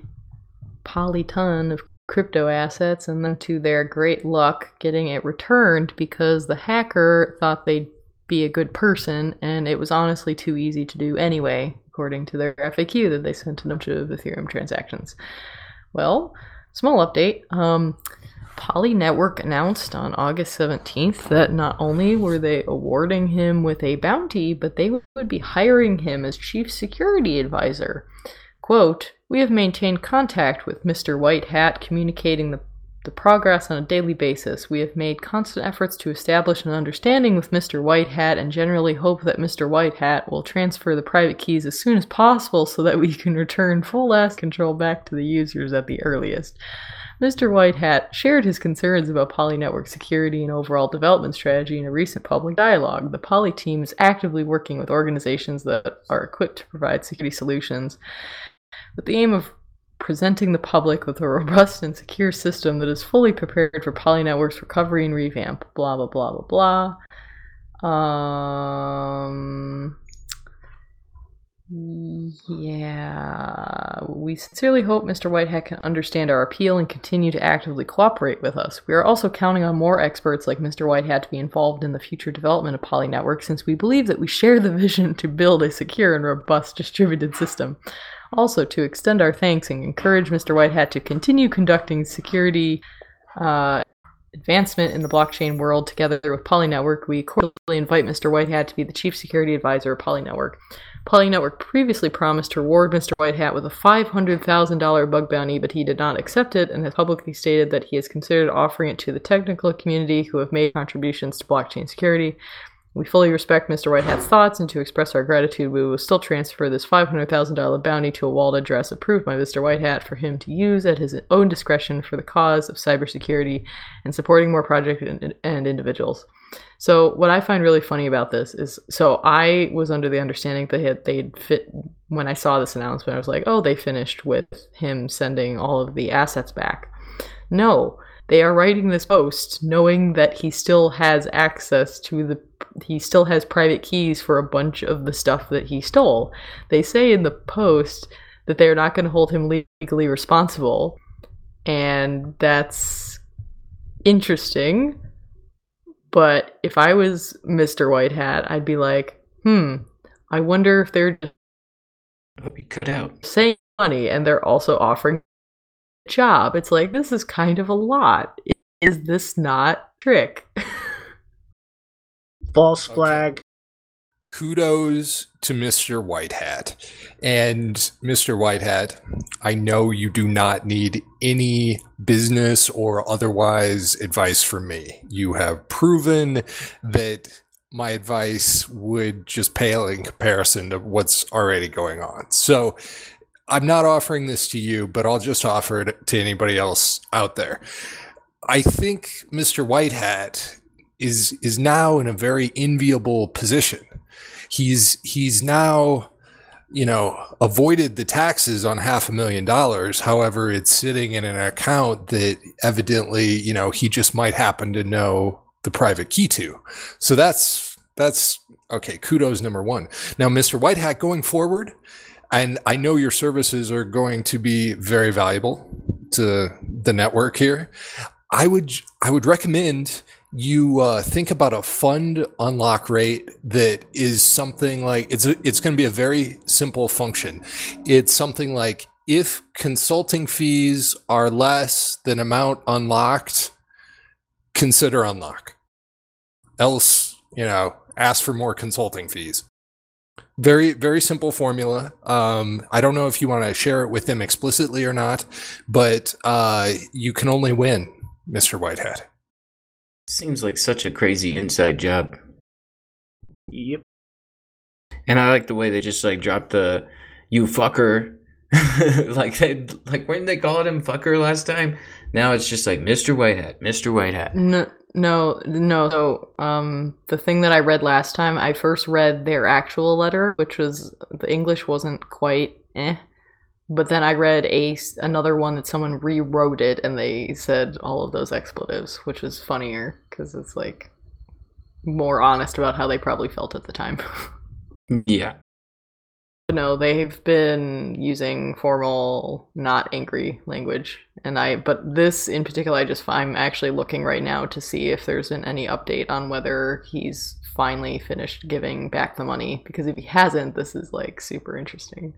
polyton of crypto assets and then to their great luck getting it returned because the hacker thought they'd be a good person and it was honestly too easy to do anyway according to their FAQ that they sent a bunch of Ethereum transactions. Well, small update. Um, Poly Network announced on August 17th that not only were they awarding him with a bounty, but they would be hiring him as chief security advisor. Quote, we have maintained contact with Mr. White Hat, communicating the the progress on a daily basis. We have made constant efforts to establish an understanding with Mr. White Hat and generally hope that Mr. White Hat will transfer the private keys as soon as possible so that we can return full last control back to the users at the earliest. Mr. White Hat shared his concerns about Poly network security and overall development strategy in a recent public dialogue. The Poly team is actively working with organizations that are equipped to provide security solutions with the aim of presenting the public with a robust and secure system that is fully prepared for Poly network's recovery and revamp. Blah blah blah blah blah. Um. Yeah, we sincerely hope Mr. Whitehat can understand our appeal and continue to actively cooperate with us. We are also counting on more experts like Mr. Whitehat to be involved in the future development of Poly Network since we believe that we share the vision to build a secure and robust distributed system. Also, to extend our thanks and encourage Mr. Whitehat to continue conducting security uh, advancement in the blockchain world together with Poly Network, we cordially invite Mr. Whitehat to be the Chief Security Advisor of Poly Network. Poly Network previously promised to reward Mr. Whitehat with a $500,000 bug bounty, but he did not accept it and has publicly stated that he has considered offering it to the technical community who have made contributions to blockchain security. We fully respect Mr. Whitehat's thoughts, and to express our gratitude, we will still transfer this $500,000 bounty to a wallet address approved by Mr. Whitehat for him to use at his own discretion for the cause of cybersecurity and supporting more projects and, and individuals. So what I find really funny about this is, so I was under the understanding that they they'd fit when I saw this announcement. I was like, oh, they finished with him sending all of the assets back. No, they are writing this post knowing that he still has access to the he still has private keys for a bunch of the stuff that he stole. They say in the post that they're not going to hold him legally responsible, and that's interesting but if I was Mr. White Hat, I'd be like, hmm, I wonder if they're I'll be cut out. saying money and they're also offering job. It's like this is kind of a lot. Is this not trick? False flag kudos to Mr. White Hat. And Mr. White Hat, I know you do not need any business or otherwise advice from me. You have proven that my advice would just pale in comparison to what's already going on. So I'm not offering this to you, but I'll just offer it to anybody else out there. I think Mr. Whitehat is is now in a very enviable position he's he's now you know avoided the taxes on half a million dollars however it's sitting in an account that evidently you know he just might happen to know the private key to so that's that's okay kudos number one now mr white hat going forward and i know your services are going to be very valuable to the network here i would i would recommend you uh, think about a fund unlock rate that is something like it's a, it's going to be a very simple function. It's something like if consulting fees are less than amount unlocked, consider unlock. Else, you know, ask for more consulting fees. Very, very simple formula. Um, I don't know if you want to share it with them explicitly or not, but uh, you can only win, Mr. Whitehat. Seems like such a crazy inside job. Yep. And I like the way they just like dropped the you fucker. like they like when they called him fucker last time. Now it's just like Mr. Whitehat, Mr. Whitehat. No, no, no. So, um, the thing that I read last time, I first read their actual letter, which was the English wasn't quite eh. But then I read a another one that someone rewrote it and they said all of those expletives, which was funnier because it's like more honest about how they probably felt at the time. yeah. No, they've been using formal, not angry language, and I. But this in particular, I just I'm actually looking right now to see if there's been any update on whether he's finally finished giving back the money. Because if he hasn't, this is like super interesting.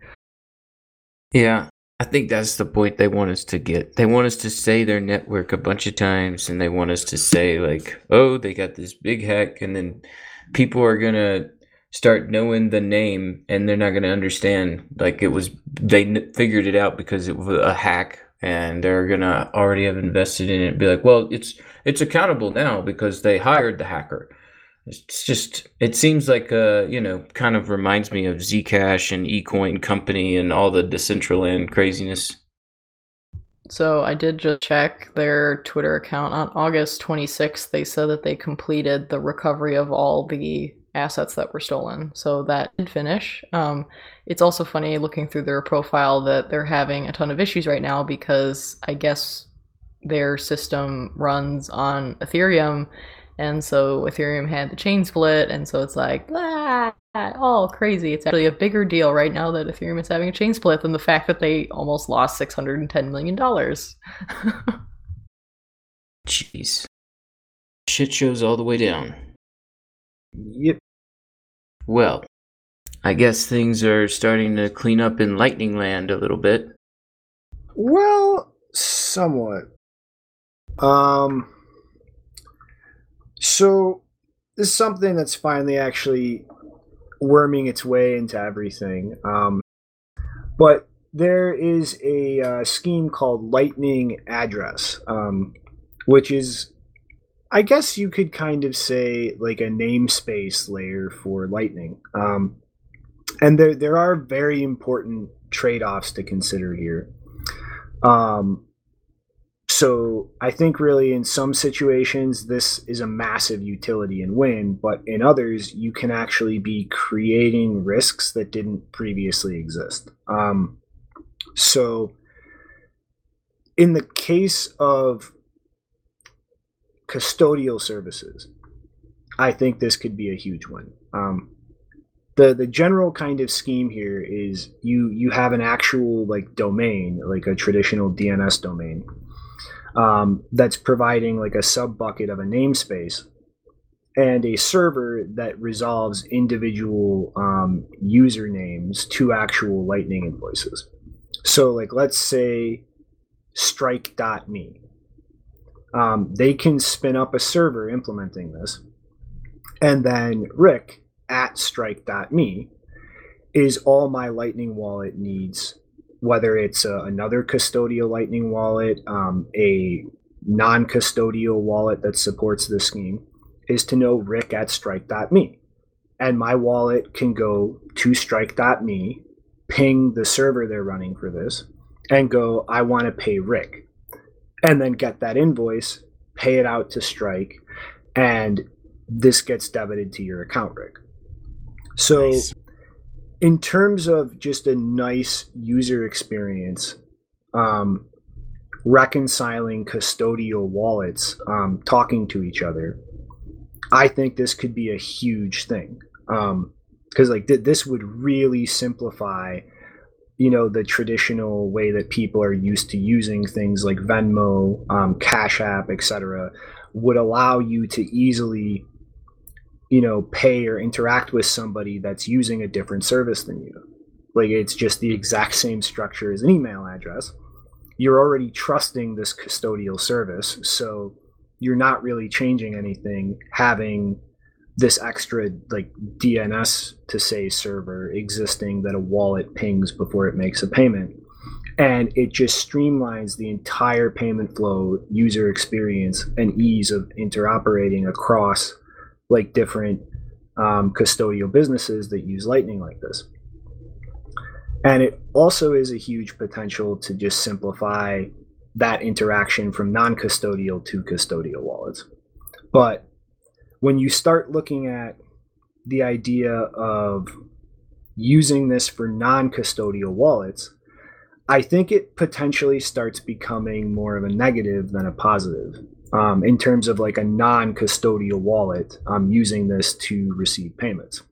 Yeah, I think that's the point they want us to get. They want us to say their network a bunch of times, and they want us to say like, "Oh, they got this big hack," and then people are gonna start knowing the name, and they're not gonna understand like it was they n- figured it out because it was a hack and they're gonna already have invested in it be like, well, it's it's accountable now because they hired the hacker. It's just it seems like uh you know kind of reminds me of Zcash and eCoin Company and all the Decentraland craziness. So I did just check their Twitter account on August 26th. They said that they completed the recovery of all the assets that were stolen. So that did finish. Um, it's also funny looking through their profile that they're having a ton of issues right now because I guess their system runs on Ethereum. And so Ethereum had the chain split. And so it's like, blah, all crazy. It's actually a bigger deal right now that Ethereum is having a chain split than the fact that they almost lost $610 million. Jeez. Shit shows all the way down. Yep. Well, I guess things are starting to clean up in Lightning Land a little bit. Well, somewhat. Um. So, this is something that's finally actually worming its way into everything. Um, but there is a uh, scheme called Lightning Address, um, which is, I guess you could kind of say, like a namespace layer for Lightning. Um, and there there are very important trade offs to consider here. Um, so I think really in some situations this is a massive utility and win, but in others you can actually be creating risks that didn't previously exist. Um, so in the case of custodial services, I think this could be a huge one. Um, the the general kind of scheme here is you you have an actual like domain, like a traditional DNS domain um, that's providing like a sub bucket of a namespace and a server that resolves individual um, usernames to actual Lightning invoices. So, like, let's say strike.me. Um, they can spin up a server implementing this. And then Rick at strike.me is all my Lightning wallet needs whether it's uh, another custodial Lightning wallet, um, a non custodial wallet that supports the scheme, is to know Rick at strike.me. And my wallet can go to strike.me, ping the server they're running for this, and go, I want to pay Rick. And then get that invoice, pay it out to Strike, and this gets debited to your account, Rick. So nice in terms of just a nice user experience, um, reconciling custodial wallets, um, talking to each other, I think this could be a huge thing. Because um, like th- this would really simplify, you know, the traditional way that people are used to using things like Venmo, um, Cash App, etc. Would allow you to easily you know pay or interact with somebody that's using a different service than you like it's just the exact same structure as an email address you're already trusting this custodial service so you're not really changing anything having this extra like DNS to say server existing that a wallet pings before it makes a payment and it just streamlines the entire payment flow user experience and ease of interoperating across like different um, custodial businesses that use Lightning like this. And it also is a huge potential to just simplify that interaction from non custodial to custodial wallets. But when you start looking at the idea of using this for non custodial wallets, I think it potentially starts becoming more of a negative than a positive um, in terms of like a non-custodial wallet um, using this to receive payments.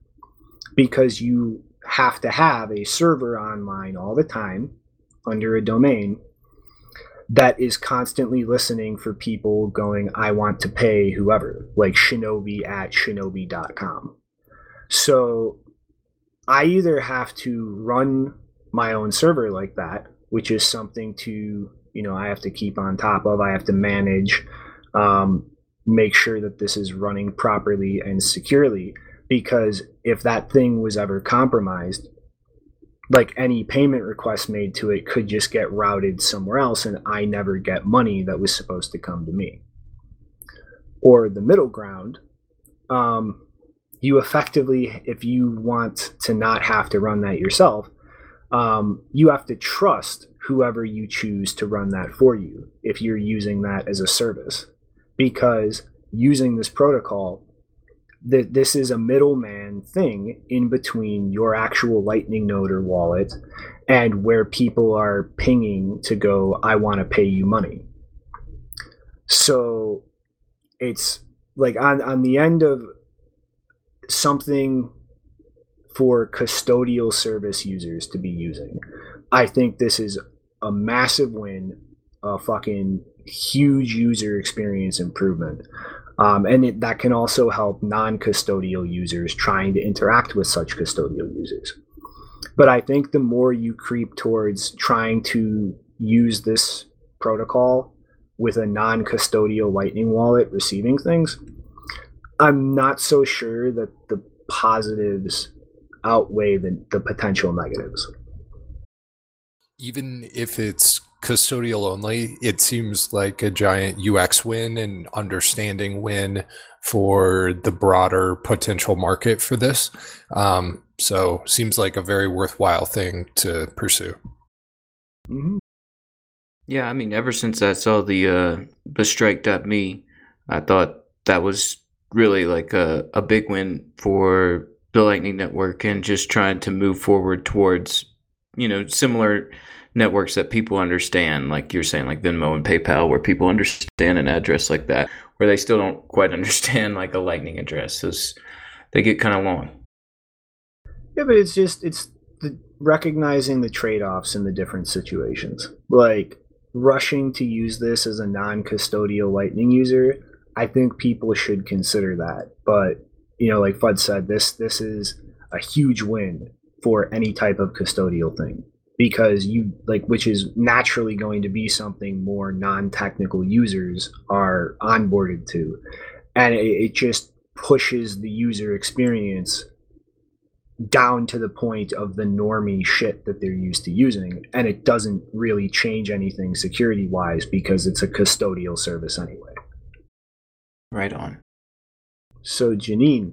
Because you have to have a server online all the time under a domain that is constantly listening for people going i want to pay whoever like shinobi at shinobi.com so i either have to run my own server like that which is something to you know i have to keep on top of i have to manage um, make sure that this is running properly and securely. Because if that thing was ever compromised, like any payment request made to it could just get routed somewhere else and I never get money that was supposed to come to me. Or the middle ground, um, you effectively, if you want to not have to run that yourself, um, you have to trust whoever you choose to run that for you if you're using that as a service. Because using this protocol, that this is a middleman thing in between your actual Lightning node or wallet and where people are pinging to go, I want to pay you money. So it's like on, on the end of something for custodial service users to be using. I think this is a massive win, a fucking huge user experience improvement. Um, and it, that can also help non custodial users trying to interact with such custodial users. But I think the more you creep towards trying to use this protocol with a non custodial Lightning wallet receiving things, I'm not so sure that the positives outweigh the, the potential negatives. Even if it's custodial only, it seems like a giant UX win and understanding win for the broader potential market for this. Um, so seems like a very worthwhile thing to pursue. Mm-hmm. Yeah, I mean, ever since I saw the uh, the strike.me, I thought that was really like a, a big win for the Lightning Network and just trying to move forward towards, you know, similar networks that people understand, like you're saying, like Venmo and PayPal, where people understand an address like that, where they still don't quite understand like a Lightning address. So they get kind of long. Yeah, but it's just it's the, recognizing the trade-offs in the different situations. Like rushing to use this as a non-custodial Lightning user, I think people should consider that. But you know, like Fud said, this this is a huge win for any type of custodial thing because you like which is naturally going to be something more non-technical users are onboarded to. And it, it just pushes the user experience down to the point of the normie shit that they're used to using. And it doesn't really change anything security wise because it's a custodial service anyway. Right on. So janine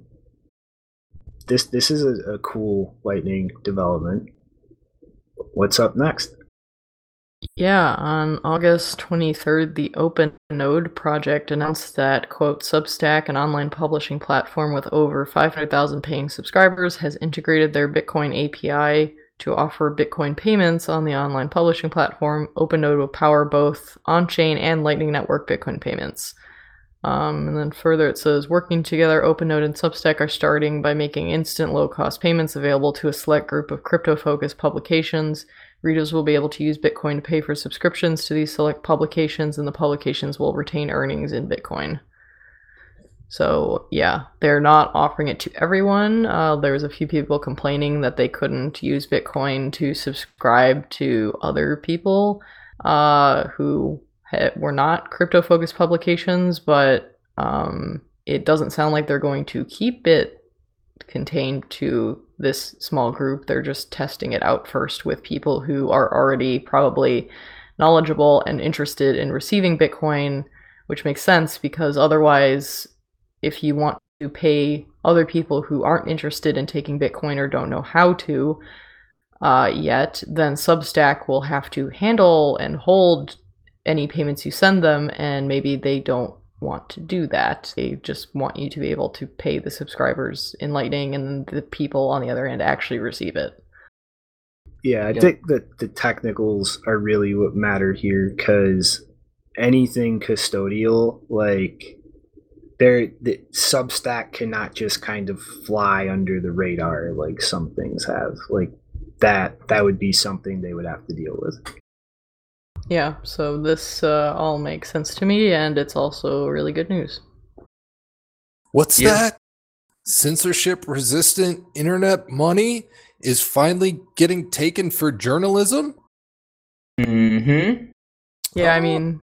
this this is a, a cool lightning development what's up next? Yeah, on August 23rd, the Open Node project announced that, quote, Substack, an online publishing platform with over 500,000 paying subscribers, has integrated their Bitcoin API to offer Bitcoin payments on the online publishing platform. OpenNode will power both on chain and Lightning Network Bitcoin payments. Um, and then further, it says working together, OpenNode and Substack are starting by making instant low cost payments available to a select group of crypto focused publications. Readers will be able to use Bitcoin to pay for subscriptions to these select publications, and the publications will retain earnings in Bitcoin. So, yeah, they're not offering it to everyone. Uh, there was a few people complaining that they couldn't use Bitcoin to subscribe to other people uh, who were not crypto focused publications, but um, it doesn't sound like they're going to keep it contained to this small group. They're just testing it out first with people who are already probably knowledgeable and interested in receiving Bitcoin, which makes sense because otherwise, if you want to pay other people who aren't interested in taking Bitcoin or don't know how to uh, yet, then Substack will have to handle and hold any payments you send them, and maybe they don't want to do that. They just want you to be able to pay the subscribers in Lightning, and the people on the other end actually receive it. Yeah, I yep. think that the technicals are really what matter here because anything custodial, like there, the Substack cannot just kind of fly under the radar like some things have. Like that, that would be something they would have to deal with. Yeah, so this uh, all makes sense to me, and it's also really good news. What's yeah. that? Censorship resistant internet money is finally getting taken for journalism? Mm-hmm. Yeah, I mean,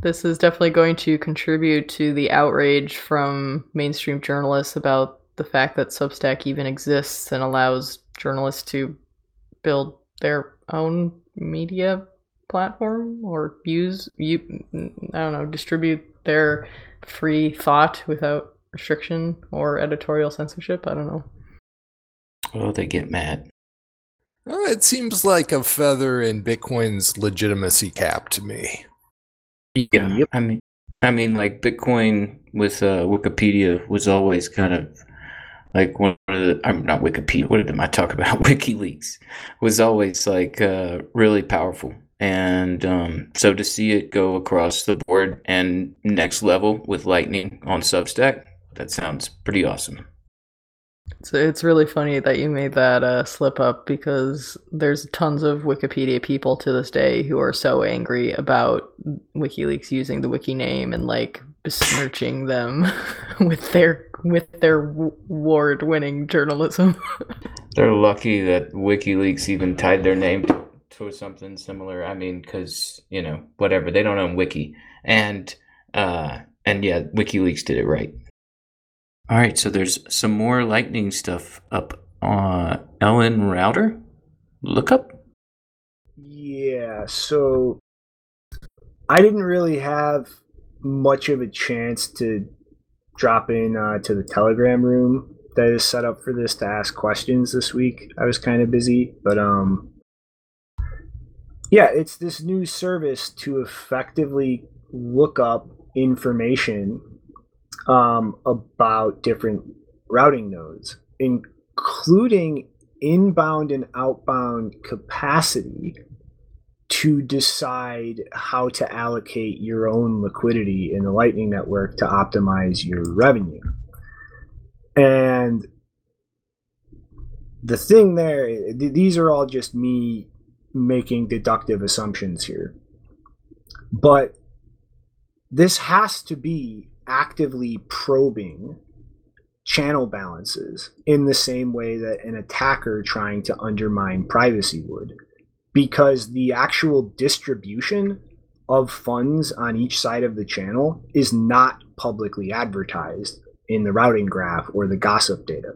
this is definitely going to contribute to the outrage from mainstream journalists about the fact that Substack even exists and allows journalists to build their own media platform or use you I don't know distribute their free thought without restriction or editorial censorship. I don't know. Oh, they get mad. Uh, it seems like a feather in Bitcoin's legitimacy cap to me. Yeah, Yep. I mean, I mean, like Bitcoin with uh, Wikipedia was always kind of like one of the. I'm not Wikipedia. What am I talking about? WikiLeaks was always like uh, really powerful, and um, so to see it go across the board and next level with Lightning on Substack, that sounds pretty awesome. So it's really funny that you made that uh, slip up because there's tons of Wikipedia people to this day who are so angry about WikiLeaks using the wiki name and like besmirching them with their with their award winning journalism. They're lucky that WikiLeaks even tied their name to, to something similar. I mean, because you know, whatever they don't own Wiki, and uh, and yeah, WikiLeaks did it right. All right, so there's some more Lightning stuff up on LN Router lookup. Yeah, so I didn't really have much of a chance to drop in uh, to the Telegram room that is set up for this to ask questions this week. I was kind of busy, but um, yeah, it's this new service to effectively look up information um, about different routing nodes, including inbound and outbound capacity to decide how to allocate your own liquidity in the Lightning Network to optimize your revenue. And the thing there, th- these are all just me making deductive assumptions here. But this has to be actively probing channel balances in the same way that an attacker trying to undermine privacy would because the actual distribution of funds on each side of the channel is not publicly advertised in the routing graph or the gossip data.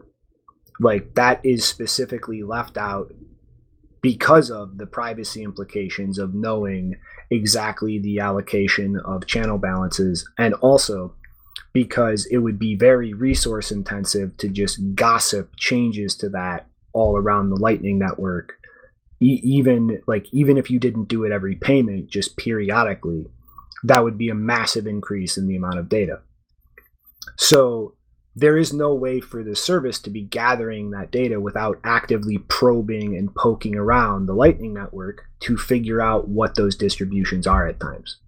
Like that is specifically left out because of the privacy implications of knowing exactly the allocation of channel balances and also because it would be very resource intensive to just gossip changes to that all around the lightning network e- even like even if you didn't do it every payment just periodically that would be a massive increase in the amount of data. So there is no way for the service to be gathering that data without actively probing and poking around the lightning network to figure out what those distributions are at times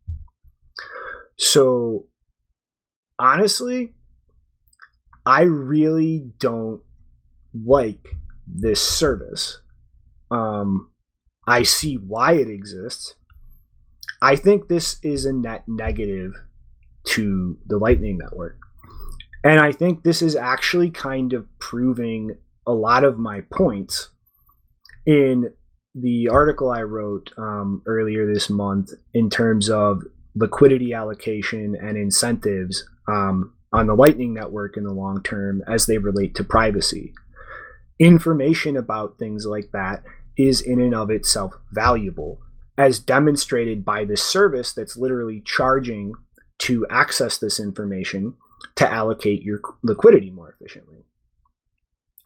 so honestly i really don't like this service um, I see why it exists. I think this is a net negative to the Lightning Network. And I think this is actually kind of proving a lot of my points in the article I wrote um, earlier this month in terms of liquidity allocation and incentives um, on the Lightning Network in the long term as they relate to privacy. Information about things like that is in and of itself valuable, as demonstrated by this service that's literally charging to access this information to allocate your liquidity more efficiently.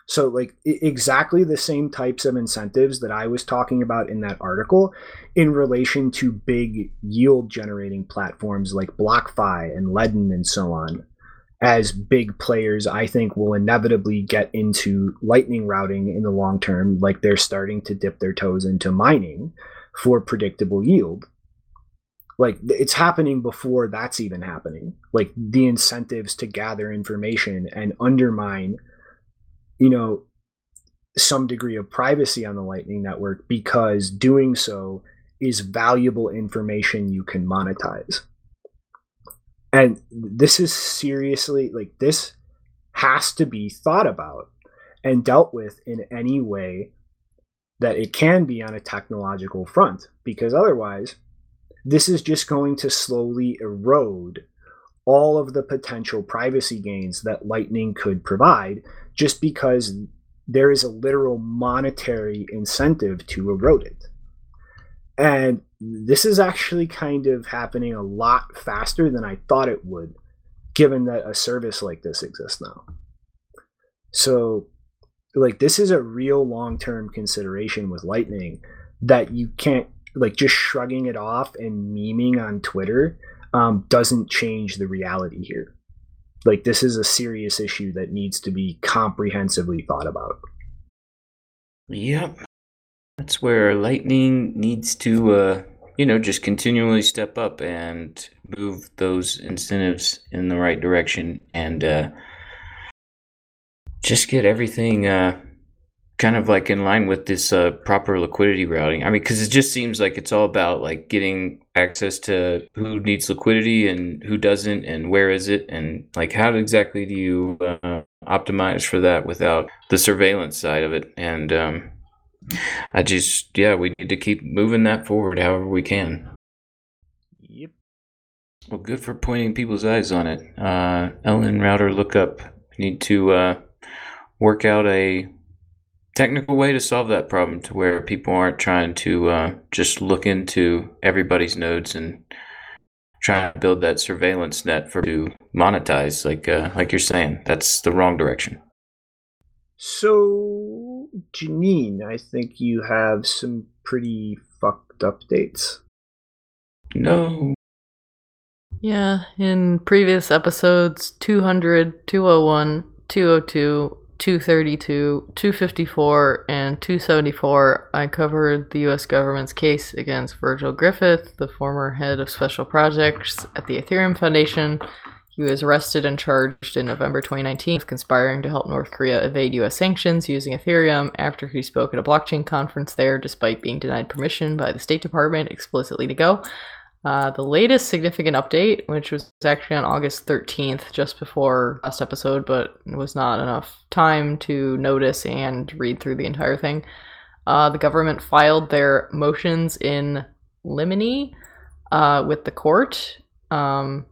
So, like, exactly the same types of incentives that I was talking about in that article in relation to big yield generating platforms like BlockFi and Ledn and so on as big players, I think will inevitably get into lightning routing in the long term, like they're starting to dip their toes into mining for predictable yield. Like it's happening before that's even happening. Like the incentives to gather information and undermine, you know, some degree of privacy on the Lightning Network because doing so is valuable information you can monetize and this is seriously like this has to be thought about and dealt with in any way that it can be on a technological front because otherwise this is just going to slowly erode all of the potential privacy gains that lightning could provide just because there is a literal monetary incentive to erode it. And this is actually kind of happening a lot faster than I thought it would, given that a service like this exists now. So, like, this is a real long term consideration with Lightning that you can't, like, just shrugging it off and memeing on Twitter um, doesn't change the reality here. Like, this is a serious issue that needs to be comprehensively thought about. Yep. That's where Lightning needs to, uh, you know, just continually step up and move those incentives in the right direction and uh, just get everything uh, kind of like in line with this uh, proper liquidity routing. I mean, because it just seems like it's all about like getting access to who needs liquidity and who doesn't, and where is it, and like how exactly do you uh, optimize for that without the surveillance side of it? And um, I just, yeah, we need to keep moving that forward however we can. Yep. Well, good for pointing people's eyes on it. Uh, LN router lookup. Need to uh, work out a technical way to solve that problem to where people aren't trying to uh, just look into everybody's nodes and try to build that surveillance net for to monetize. Like uh, like you're saying, that's the wrong direction. So, Janine, I think you have some pretty fucked updates. No. Yeah, in previous episodes 200, 201, 202, 232, 254, and 274, I covered the US government's case against Virgil Griffith, the former head of special projects at the Ethereum Foundation. He was arrested and charged in November 2019 with conspiring to help North Korea evade US sanctions using Ethereum after he spoke at a blockchain conference there despite being denied permission by the State Department explicitly to go. Uh, the latest significant update, which was actually on August 13th, just before last episode, but it was not enough time to notice and read through the entire thing. Uh, the government filed their motions in limine uh, with the court um,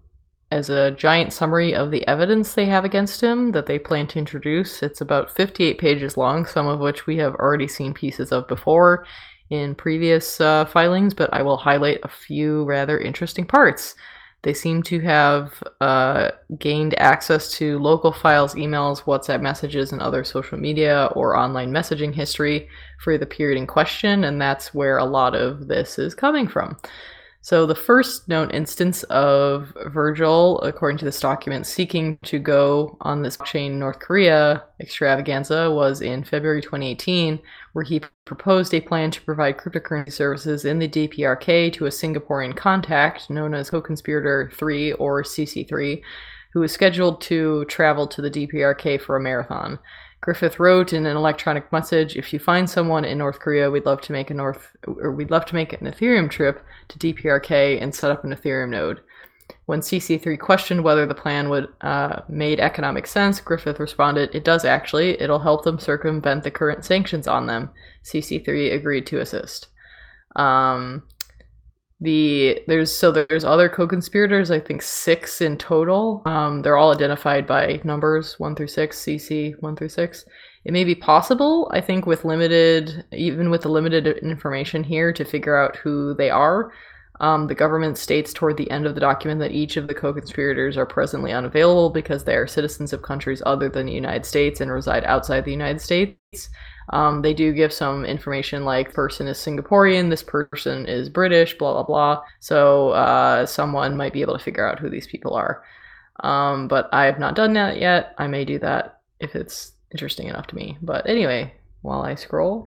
as a giant summary of the evidence they have against him that they plan to introduce. It's about 58 pages long, some of which we have already seen pieces of before in previous uh, filings, but I will highlight a few rather interesting parts. They seem to have uh, gained access to local files, emails, WhatsApp messages, and other social media or online messaging history for the period in question, and that's where a lot of this is coming from. So, the first known instance of Virgil, according to this document, seeking to go on this chain North Korea extravaganza was in February 2018, where he proposed a plan to provide cryptocurrency services in the DPRK to a Singaporean contact known as co conspirator 3 or CC3, who was scheduled to travel to the DPRK for a marathon. Griffith wrote in an electronic message, "If you find someone in North Korea, we'd love to make a North or we'd love to make an Ethereum trip to DPRK and set up an Ethereum node." When CC3 questioned whether the plan would uh, made economic sense, Griffith responded, "It does actually. It'll help them circumvent the current sanctions on them." CC3 agreed to assist. Um, the there's so there's other co-conspirators i think six in total um, they're all identified by numbers one through six cc one through six it may be possible i think with limited even with the limited information here to figure out who they are um, the government states toward the end of the document that each of the co-conspirators are presently unavailable because they are citizens of countries other than the united states and reside outside the united states um, they do give some information like person is Singaporean, this person is British, blah blah blah. So uh, someone might be able to figure out who these people are. Um, but I have not done that yet. I may do that if it's interesting enough to me. But anyway, while I scroll,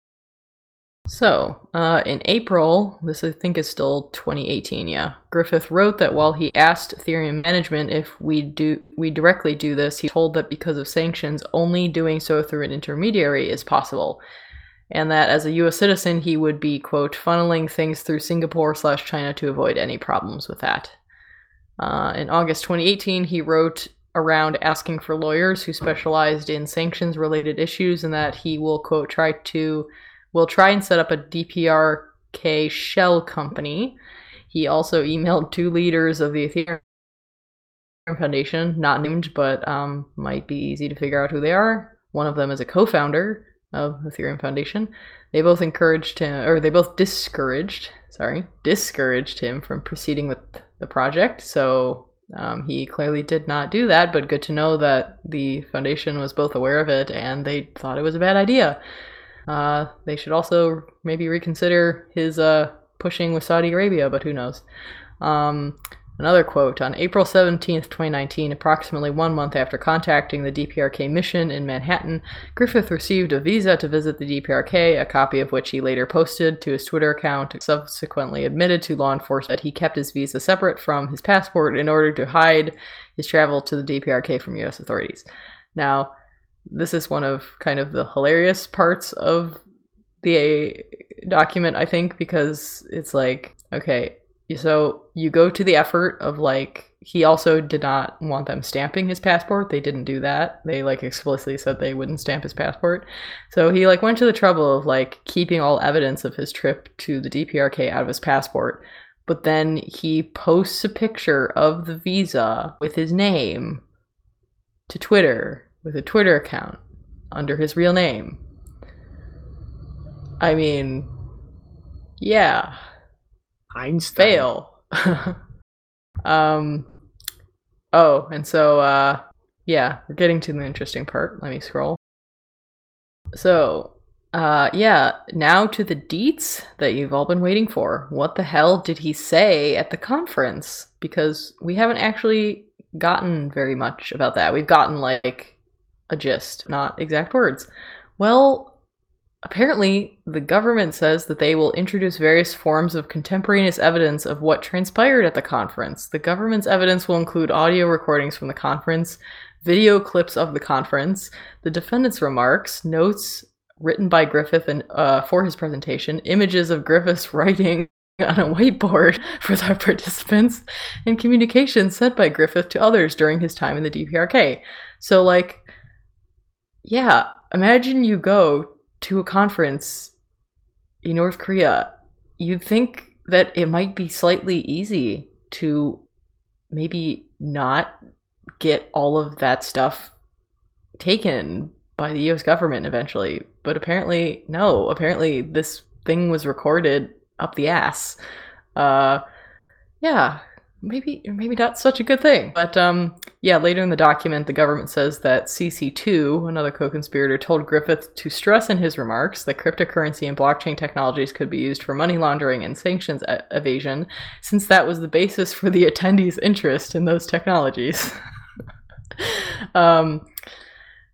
so, uh, in April, this I think is still 2018, yeah. Griffith wrote that while he asked Ethereum management if we do we directly do this, he told that because of sanctions, only doing so through an intermediary is possible, and that as a U.S. citizen, he would be quote funneling things through Singapore slash China to avoid any problems with that. Uh, in August 2018, he wrote around asking for lawyers who specialized in sanctions related issues, and that he will quote try to will try and set up a DPRK shell company. He also emailed two leaders of the Ethereum Foundation, not named, but um, might be easy to figure out who they are. One of them is a co founder, of Ethereum Foundation. They both encouraged him, or they both discouraged, sorry, discouraged him from proceeding with the project. So um, he clearly did not do that, but good to know that the foundation was both aware of it and they thought it was a bad idea. Uh, they should also maybe reconsider his uh, pushing with Saudi Arabia, but who knows. Um, Another quote On April 17, 2019, approximately one month after contacting the DPRK mission in Manhattan, Griffith received a visa to visit the DPRK, a copy of which he later posted to his Twitter account, subsequently admitted to law enforcement that he kept his visa separate from his passport in order to hide his travel to the DPRK from US authorities. Now, this is one of kind of the hilarious parts of the document, I think, because it's like, okay, so you go to the effort of like he also did not want them stamping his passport. They didn't do that. They like explicitly said they wouldn't stamp his passport. So he like went to the trouble of like keeping all evidence of his trip to the DPRK out of his passport. But then he posts a picture of the visa with his name to Twitter with a Twitter account under his real name. I mean, yeah. Einstein. Fail. um oh, and so uh yeah, we're getting to the interesting part. Let me scroll. So, uh yeah, now to the deets that you've all been waiting for. What the hell did he say at the conference? Because we haven't actually gotten very much about that. We've gotten like a gist, not exact words. Well, Apparently, the government says that they will introduce various forms of contemporaneous evidence of what transpired at the conference. The government's evidence will include audio recordings from the conference, video clips of the conference, the defendant's remarks, notes written by Griffith and, uh, for his presentation, images of Griffith's writing on a whiteboard for the participants, and communications sent by Griffith to others during his time in the DPRK. So, like, yeah, imagine you go to a conference in North Korea, you'd think that it might be slightly easy to maybe not get all of that stuff taken by the US government eventually. But apparently, no. Apparently, this thing was recorded up the ass. Uh, yeah, maybe maybe not such a good thing. But um, yeah, later in the document, the government says that CC2, another co-conspirator, told Griffith to stress in his remarks that cryptocurrency and blockchain technologies could be used for money laundering and sanctions evasion, since that was the basis for the attendees' interest in those technologies. um,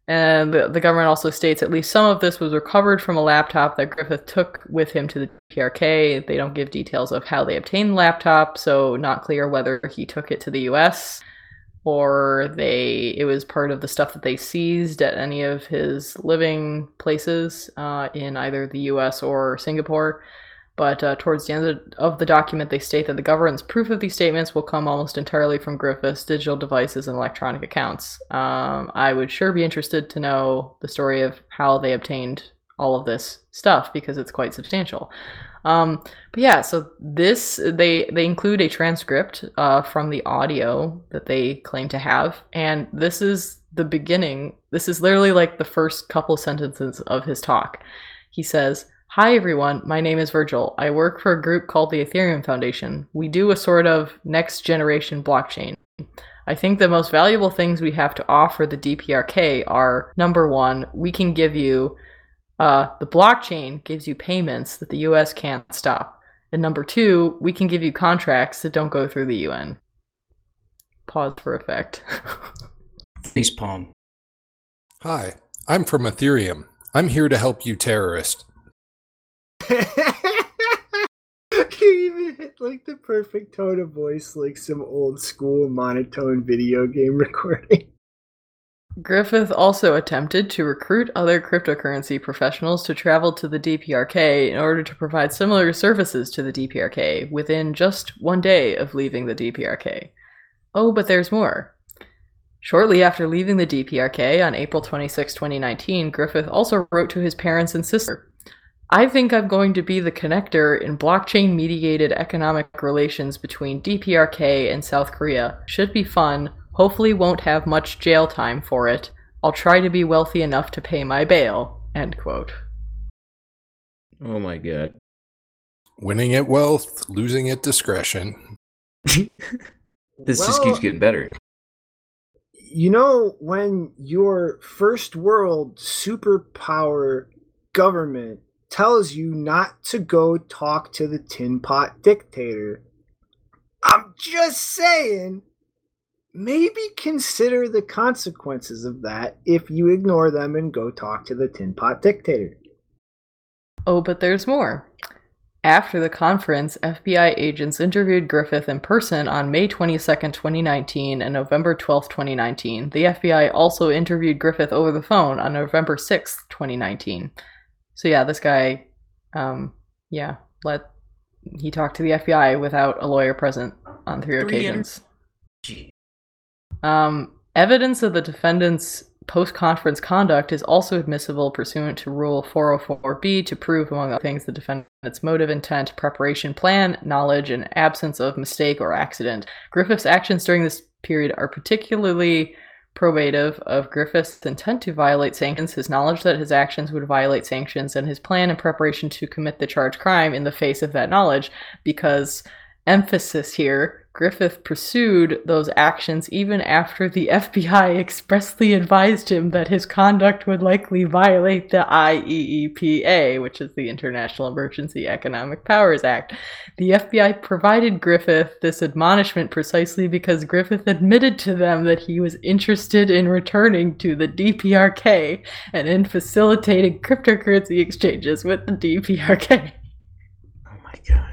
and the, the, government also states at least some of this was recovered from a laptop that Griffith took with him to the PRK. They don't give details of how they obtained the laptop, so not clear whether he took it to the US or they it was part of the stuff that they seized at any of his living places uh, in either the US or Singapore. But uh, towards the end of the document, they state that the government's proof of these statements will come almost entirely from Griffith's digital devices and electronic accounts. Um, I would sure be interested to know the story of how they obtained all of this stuff because it's quite substantial. Um, but yeah, so this they they include a transcript uh, from the audio that they claim to have, and this is the beginning. This is literally like the first couple sentences of his talk. He says. Hi everyone, my name is Virgil. I work for a group called the Ethereum Foundation. We do a sort of next generation blockchain. I think the most valuable things we have to offer the DPRK are number one, we can give you uh, the blockchain gives you payments that the US can't stop. And number two, we can give you contracts that don't go through the UN. Pause for effect. Face palm. Hi, I'm from Ethereum. I'm here to help you terrorist. you even hit like the perfect tone of voice, like some old school monotone video game recording. Griffith also attempted to recruit other cryptocurrency professionals to travel to the DPRK in order to provide similar services to the DPRK within just one day of leaving the DPRK. Oh, but there's more. Shortly after leaving the DPRK on April 26, 2019, Griffith also wrote to his parents and sister I think I'm going to be the connector in blockchain mediated economic relations between DPRK and South Korea. Should be fun. Hopefully, won't have much jail time for it. I'll try to be wealthy enough to pay my bail. End quote. Oh my god. Winning at wealth, losing at discretion. This just keeps getting better. You know, when your first world superpower government tells you not to go talk to the tin pot dictator, I'm just saying, maybe consider the consequences of that if you ignore them and go talk to the tin pot dictator. Oh, but there's more. After the conference, FBI agents interviewed Griffith in person on May 22nd, 2019 and November 12th, 2019. The FBI also interviewed Griffith over the phone on November 6th, 2019. So yeah, this guy um yeah, let he talked to the FBI without a lawyer present on three Three occasions. Um, evidence of the defendant's post conference conduct is also admissible pursuant to Rule 404B to prove, among other things, the defendant's motive, intent, preparation, plan, knowledge, and absence of mistake or accident. Griffith's actions during this period are particularly probative of Griffith's intent to violate sanctions, his knowledge that his actions would violate sanctions, and his plan and preparation to commit the charged crime in the face of that knowledge, because emphasis here Griffith pursued those actions even after the FBI expressly advised him that his conduct would likely violate the IEEPA, which is the International Emergency Economic Powers Act. The FBI provided Griffith this admonishment precisely because Griffith admitted to them that he was interested in returning to the DPRK and in facilitating cryptocurrency exchanges with the DPRK. Oh my god.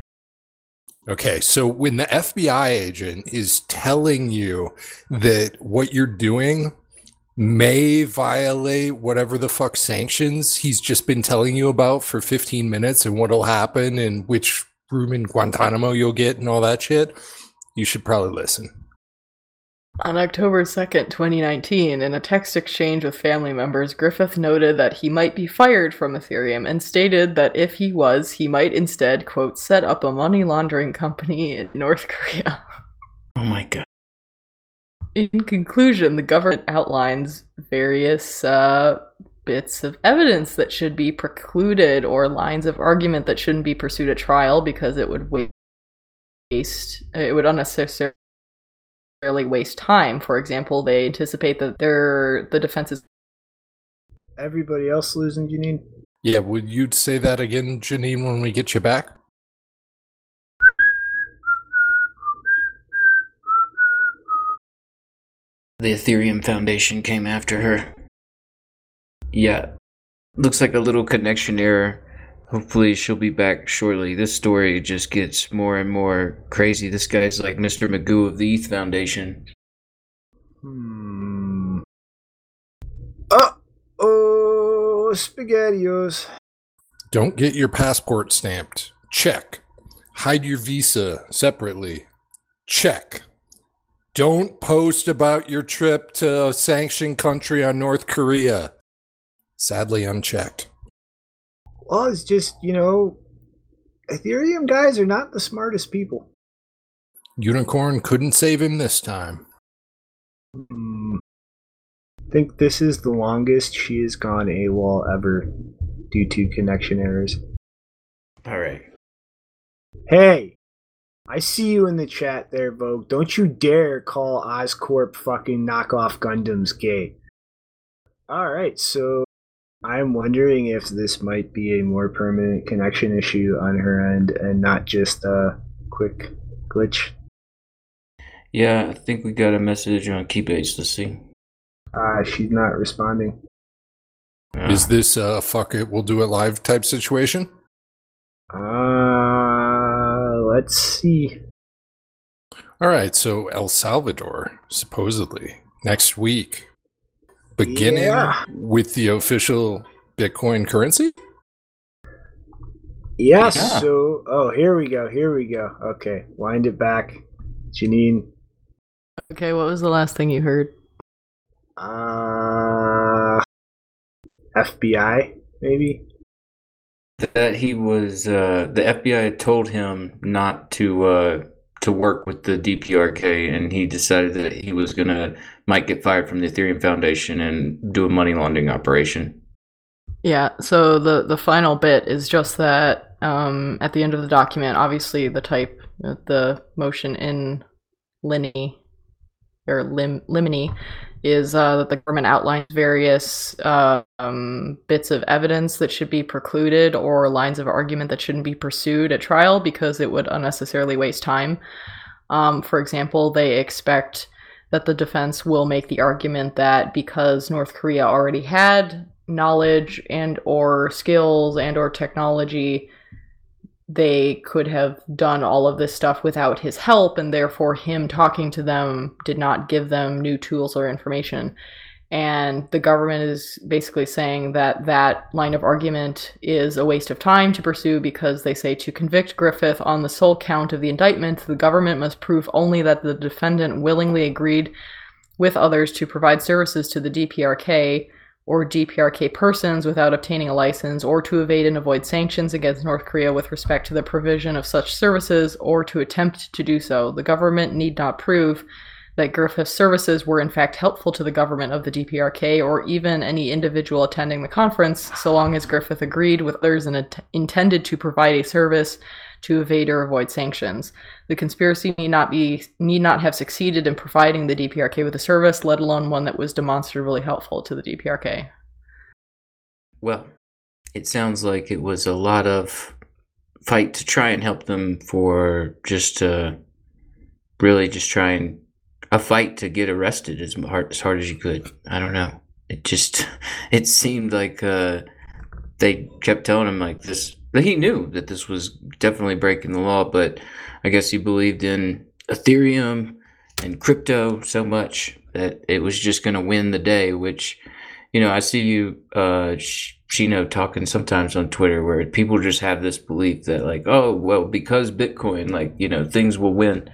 Okay, so when the FBI agent is telling you that what you're doing may violate whatever the fuck sanctions he's just been telling you about for 15 minutes and what'll happen and which room in Guantanamo you'll get and all that shit, you should probably listen. On October 2nd, 2019, in a text exchange with family members, Griffith noted that he might be fired from Ethereum and stated that if he was, he might instead, quote, set up a money laundering company in North Korea. Oh my god. In conclusion, the government outlines various uh, bits of evidence that should be precluded or lines of argument that shouldn't be pursued at trial because it would waste, it would unnecessarily waste time. For example, they anticipate that their the defense is Everybody else losing, Janine? Yeah, would you say that again, Janine, when we get you back? The Ethereum Foundation came after her. Yeah. Looks like a little connection error. Hopefully she'll be back shortly. This story just gets more and more crazy. This guy's like Mr. Magoo of the ETH Foundation. Hmm. Uh oh, SpaghettiOs. Don't get your passport stamped. Check. Hide your visa separately. Check. Don't post about your trip to a sanctioned country on North Korea. Sadly unchecked. Well, it's just, you know, Ethereum guys are not the smartest people. Unicorn couldn't save him this time. Hmm. I think this is the longest she has gone AWOL ever due to connection errors. All right. Hey, I see you in the chat there, Vogue. Don't you dare call Oscorp fucking knockoff Gundams gay. Alright, so I'm wondering if this might be a more permanent connection issue on her end and not just a quick glitch. Yeah, I think we got a message on Keybase. Let's see. Uh, she's not responding. Uh, Is this a fuck it, we'll do it live type situation? Uh, let's see. All right, so El Salvador, supposedly next week, beginning Yeah. with the official Bitcoin currency. Yes, Yeah. so, oh, here we go, here we go. Okay, wind it back. Janine, okay. What was the last thing you heard? Uh, FBI, maybe. that he was uh, the FBI told him not to uh, to work with the DPRK, and he decided that he was gonna might get fired from the Ethereum Foundation and do a money laundering operation. Yeah, so the the final bit is just that um, at the end of the document, obviously the type, the motion in Linny or Lim, Limini is uh, that the government outlines various uh, um, bits of evidence that should be precluded or lines of argument that shouldn't be pursued at trial because it would unnecessarily waste time. Um, for example, they expect that the defense will make the argument that because North Korea already had knowledge and or skills and or technology they could have done all of this stuff without his help and therefore him talking to them did not give them new tools or information. And the government is basically saying that that line of argument is a waste of time to pursue because they say to convict Griffith on the sole count of the indictment, the government must prove only that the defendant willingly agreed with others to provide services to the DPRK or DPRK persons without obtaining a license, or to evade and avoid sanctions against North Korea with respect to the provision of such services, or to attempt to do so. The government need not prove that Griffith's services were in fact helpful to the government of the DPRK or even any individual attending the conference, so long as Griffith agreed with others and int- intended to provide a service to evade or avoid sanctions. The conspiracy need not be need not have succeeded in providing the DPRK with a service, let alone one that was demonstrably helpful to the DPRK. Well, it sounds like it was a lot of fight to try and help them for just to really just try and a fight to get arrested as hard as hard as you could. I don't know. It just it seemed like uh, they kept telling him like this. He knew that this was definitely breaking the law, but I guess he believed in Ethereum and crypto so much that it was just going to win the day. Which, you know, I see you, uh, Shino, talking sometimes on Twitter where people just have this belief that like, oh, well, because Bitcoin, like you know, things will win.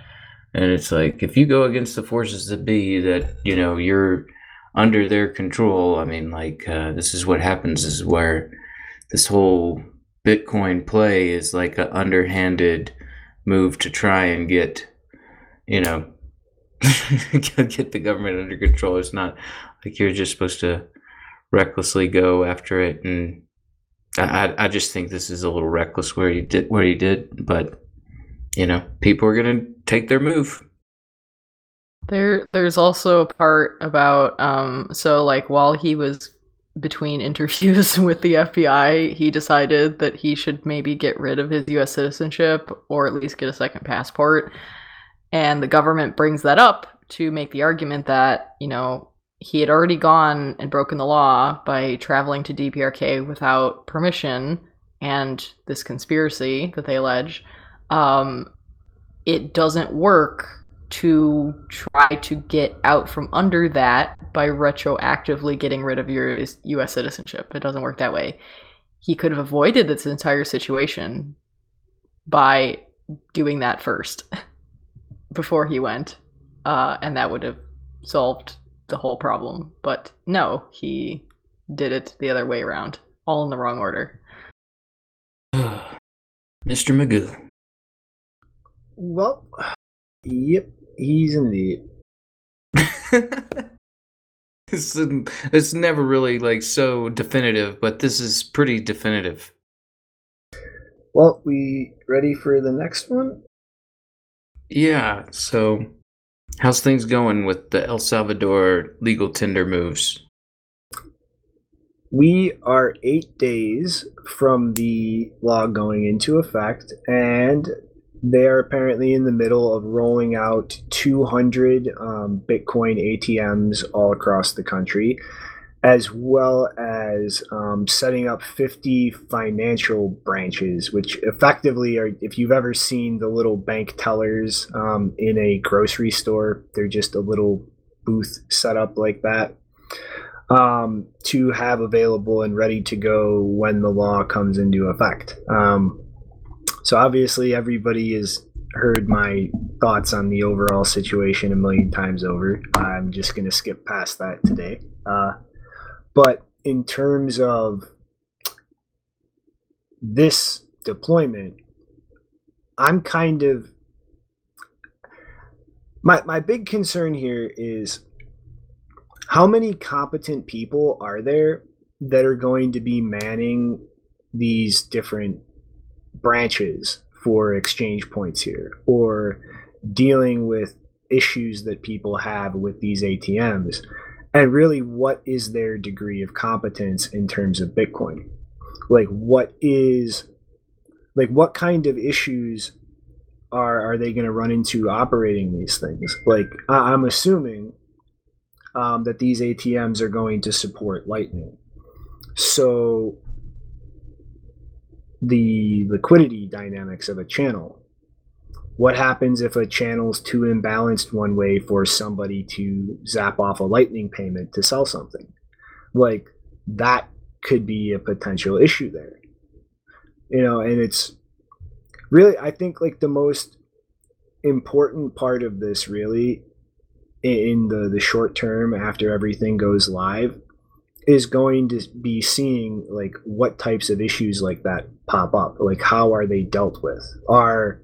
And it's like if you go against the forces that be that you know you're under their control. I mean, like uh, this is what happens is where this whole Bitcoin play is like an underhanded move to try and get you know get the government under control. It's not like you're just supposed to recklessly go after it and I, I just think this is a little reckless where he did where he did, but you know, people are gonna take their move. There, there's also a part about um, so like while he was between interviews with the FBI, he decided that he should maybe get rid of his U.S. citizenship or at least get a second passport, and the government brings that up to make the argument that you know he had already gone and broken the law by traveling to DPRK without permission and this conspiracy that they allege um, it doesn't work to try to get out from under that by retroactively getting rid of your US citizenship. It doesn't work that way. He could have avoided this entire situation by doing that first before he went, uh, and that would have solved the whole problem. But no, he did it the other way around, all in the wrong order. Mr. Magoo. Well, yep, he's indeed. it's, it's never really like so definitive, but this is pretty definitive. Well, we ready for the next one? Yeah, so how's things going with the El Salvador legal tender moves? We are eight days from the law going into effect, and they are apparently in the middle of rolling out 200 um, Bitcoin ATMs all across the country, as well as um, setting up 50 financial branches, which effectively are, if you've ever seen the little bank tellers um, in a grocery store, they're just a little booth set up like that. Um, to have available and ready to go when the law comes into effect. Um, so obviously, everybody has heard my thoughts on the overall situation a million times over. I'm just going to skip past that today. Uh, but in terms of this deployment, I'm kind of my my big concern here is how many competent people are there that are going to be manning these different branches for exchange points here or dealing with issues that people have with these ATMs and really what is their degree of competence in terms of Bitcoin? Like what is like what kind of issues are are they going to run into operating these things? Like I'm assuming um, that these ATMs are going to support Lightning. So the liquidity dynamics of a channel. What happens if a channel's too imbalanced one way for somebody to zap off a lightning payment to sell something? Like that could be a potential issue there. You know, and it's really I think like the most important part of this really in the the short term after everything goes live is going to be seeing like what types of issues like that pop up? Like how are they dealt with? Are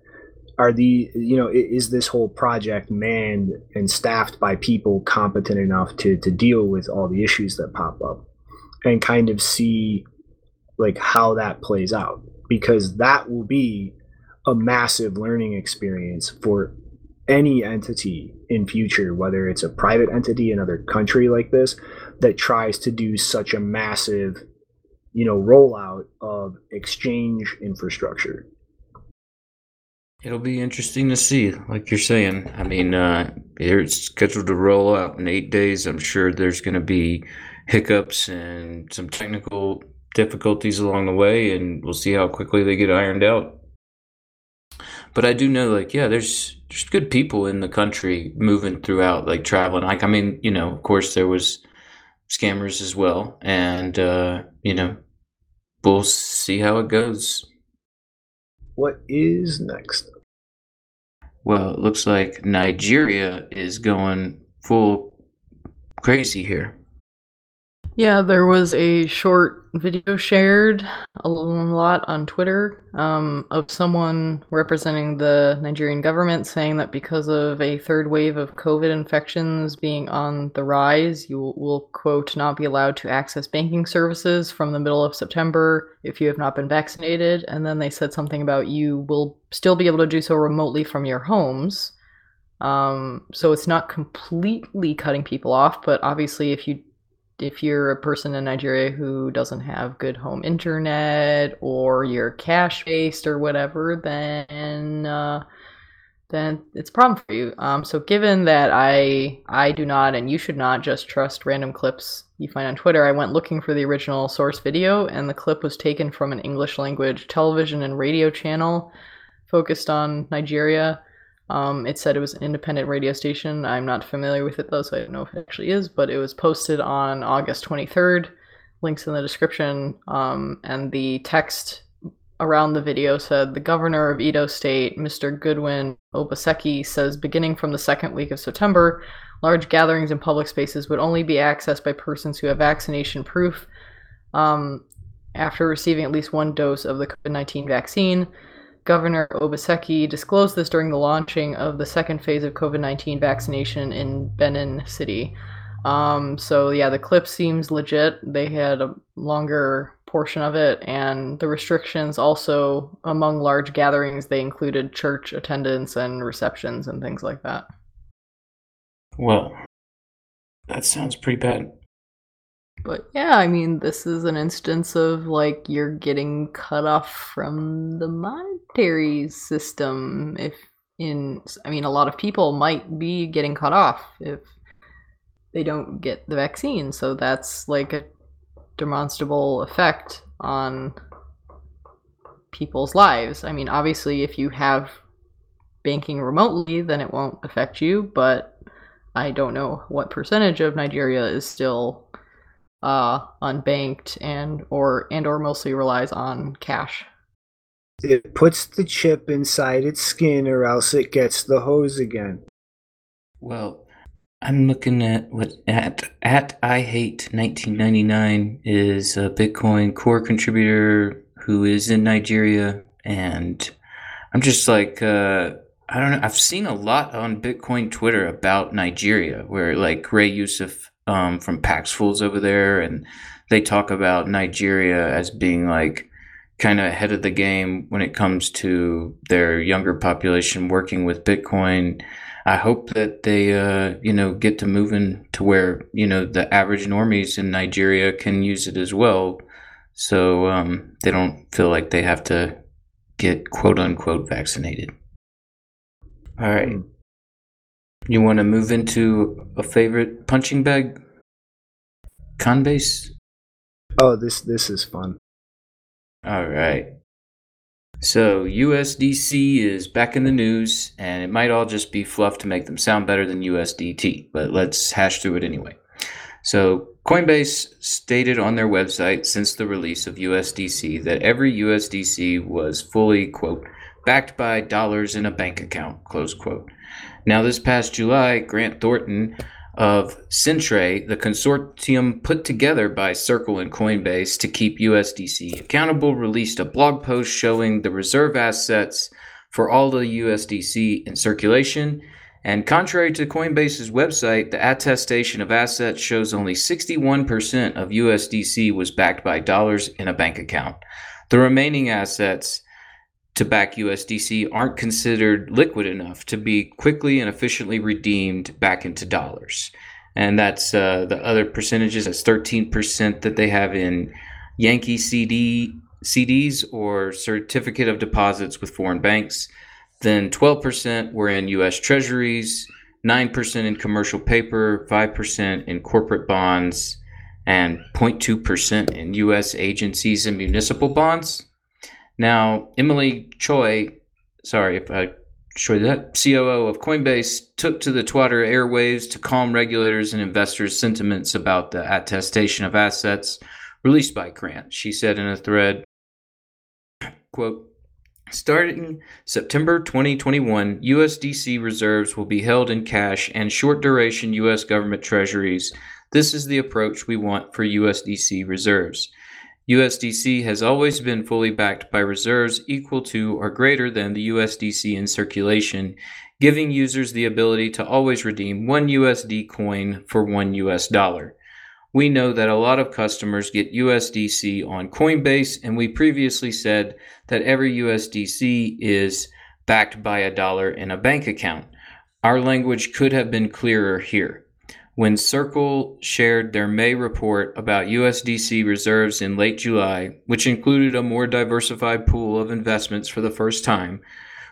are the you know is this whole project manned and staffed by people competent enough to to deal with all the issues that pop up and kind of see like how that plays out? Because that will be a massive learning experience for any entity in future whether it's a private entity another country like this that tries to do such a massive, you know, rollout of exchange infrastructure. It'll be interesting to see, like you're saying. I mean, uh, it's scheduled to roll out in eight days. I'm sure there's going to be hiccups and some technical difficulties along the way, and we'll see how quickly they get ironed out. But I do know, like, yeah, there's there's good people in the country moving throughout, like traveling. Like, I mean, you know, of course, there was scammers as well. And, uh, you know, we'll see how it goes. What is next? Well, it looks like Nigeria is going full crazy here. Yeah, there was a short video shared a lot on Twitter um, of someone representing the Nigerian government saying that because of a third wave of COVID infections being on the rise, you will, quote, not be allowed to access banking services from the middle of September if you have not been vaccinated. And then they said something about you will still be able to do so remotely from your homes. Um, so it's not completely cutting people off, but obviously, if you if you're a person in Nigeria who doesn't have good home internet or you're cash based or whatever, then uh, then it's a problem for you. Um, so given that I I do not and you should not just trust random clips you find on Twitter, I went looking for the original source video and the clip was taken from an English language television and radio channel focused on Nigeria. Um, it said it was an independent radio station. I'm not familiar with it though, so I don't know if it actually is, but it was posted on August 23rd. Links in the description. Um, and the text around the video said the governor of Edo State, Mr. Godwin Obaseki, says beginning from the second week of September, large gatherings in public spaces would only be accessed by persons who have vaccination proof um, after receiving at least one dose of the COVID 19 vaccine. Governor Obaseki disclosed this during the launching of the second phase of COVID 19 vaccination in Benin City. Um, so, yeah, the clip seems legit. They had a longer portion of it, and the restrictions also among large gatherings, they included church attendance and receptions and things like that. Well, that sounds pretty bad. But yeah, I mean, this is an instance of like you're getting cut off from the monetary system. If in, I mean, a lot of people might be getting cut off if they don't get the vaccine. So that's like a demonstrable effect on people's lives. I mean, obviously, if you have banking remotely, then it won't affect you, but I don't know what percentage of Nigeria is still uh, unbanked and or and or mostly relies on cash. It puts the chip inside its skin, or else it gets the hose again. Well, I'm looking at what at at I hate 1999 is a Bitcoin core contributor who is in Nigeria, and I'm just like. Uh, I don't know. I've seen a lot on Bitcoin Twitter about Nigeria, where like Ray Youssef um, from Paxful's over there, and they talk about Nigeria as being like kind of ahead of the game when it comes to their younger population working with Bitcoin. I hope that they, uh, you know, get to moving to where you know the average normies in Nigeria can use it as well, so um, they don't feel like they have to get quote unquote vaccinated. All right, you want to move into a favorite punching bag? Coinbase. Oh, this this is fun. All right. So USDC is back in the news, and it might all just be fluff to make them sound better than USDT, but let's hash through it anyway. So Coinbase stated on their website since the release of USDC that every USDC was fully, quote, backed by dollars in a bank account, close quote. Now, this past July, Grant Thornton of Centre, the consortium put together by Circle and Coinbase to keep USDC accountable, released a blog post showing the reserve assets for all the USDC in circulation. And contrary to Coinbase's website, the attestation of assets shows only 61% of USDC was backed by dollars in a bank account. The remaining assets to back USDC aren't considered liquid enough to be quickly and efficiently redeemed back into dollars. And that's uh, the other percentages. That's 13% that they have in Yankee CD CDs or certificate of deposits with foreign banks. Then 12% were in U.S. Treasuries, 9% in commercial paper, 5% in corporate bonds, and 0.2% in U.S. agencies and municipal bonds. Now, Emilie Choi, sorry if I showed that, COO of Coinbase, took to the Twitter airwaves to calm regulators and investors' sentiments about the attestation of assets released by Grant. She said in a thread, quote, Starting September 2021, USDC reserves will be held in cash and short duration US government treasuries. This is the approach we want for USDC reserves. USDC has always been fully backed by reserves equal to or greater than the USDC in circulation, giving users the ability to always redeem one USD coin for one US dollar. We know that a lot of customers get USDC on Coinbase, and we previously said that every USDC is backed by a dollar in a bank account. Our language could have been clearer here. When Circle shared their May report about USDC reserves in late July, which included a more diversified pool of investments for the first time,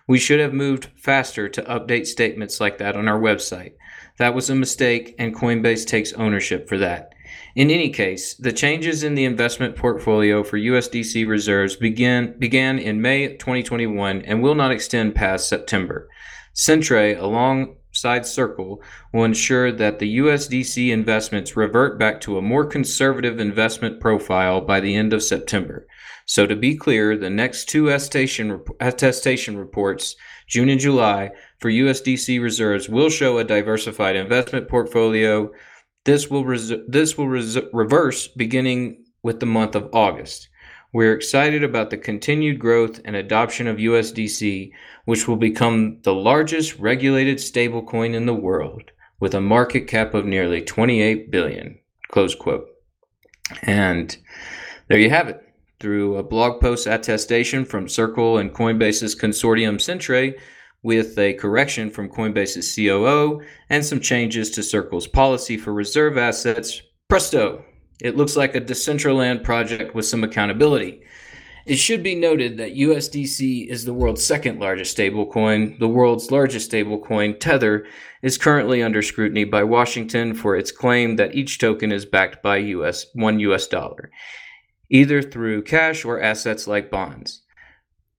we should have moved faster to update statements like that on our website. That was a mistake, and Coinbase takes ownership for that. In any case, the changes in the investment portfolio for USDC reserves began, began in May 2021 and will not extend past September. Centre, along side circle will ensure that the USDC investments revert back to a more conservative investment profile by the end of September. So, to be clear, the next two attestation, attestation reports, June and July, for USDC reserves will show a diversified investment portfolio. This will, res- this will res- reverse beginning with the month of August. We're excited about the continued growth and adoption of USDC, which will become the largest regulated stablecoin in the world with a market cap of nearly 28 billion. Close quote. And there you have it. Through a blog post attestation from Circle and Coinbase's consortium Centre, with a correction from Coinbase's COO and some changes to Circle's policy for reserve assets, presto, it looks like a Decentraland project with some accountability. It should be noted that USDC is the world's second largest stablecoin. The world's largest stablecoin, Tether, is currently under scrutiny by Washington for its claim that each token is backed by US 1 US dollar, either through cash or assets like bonds.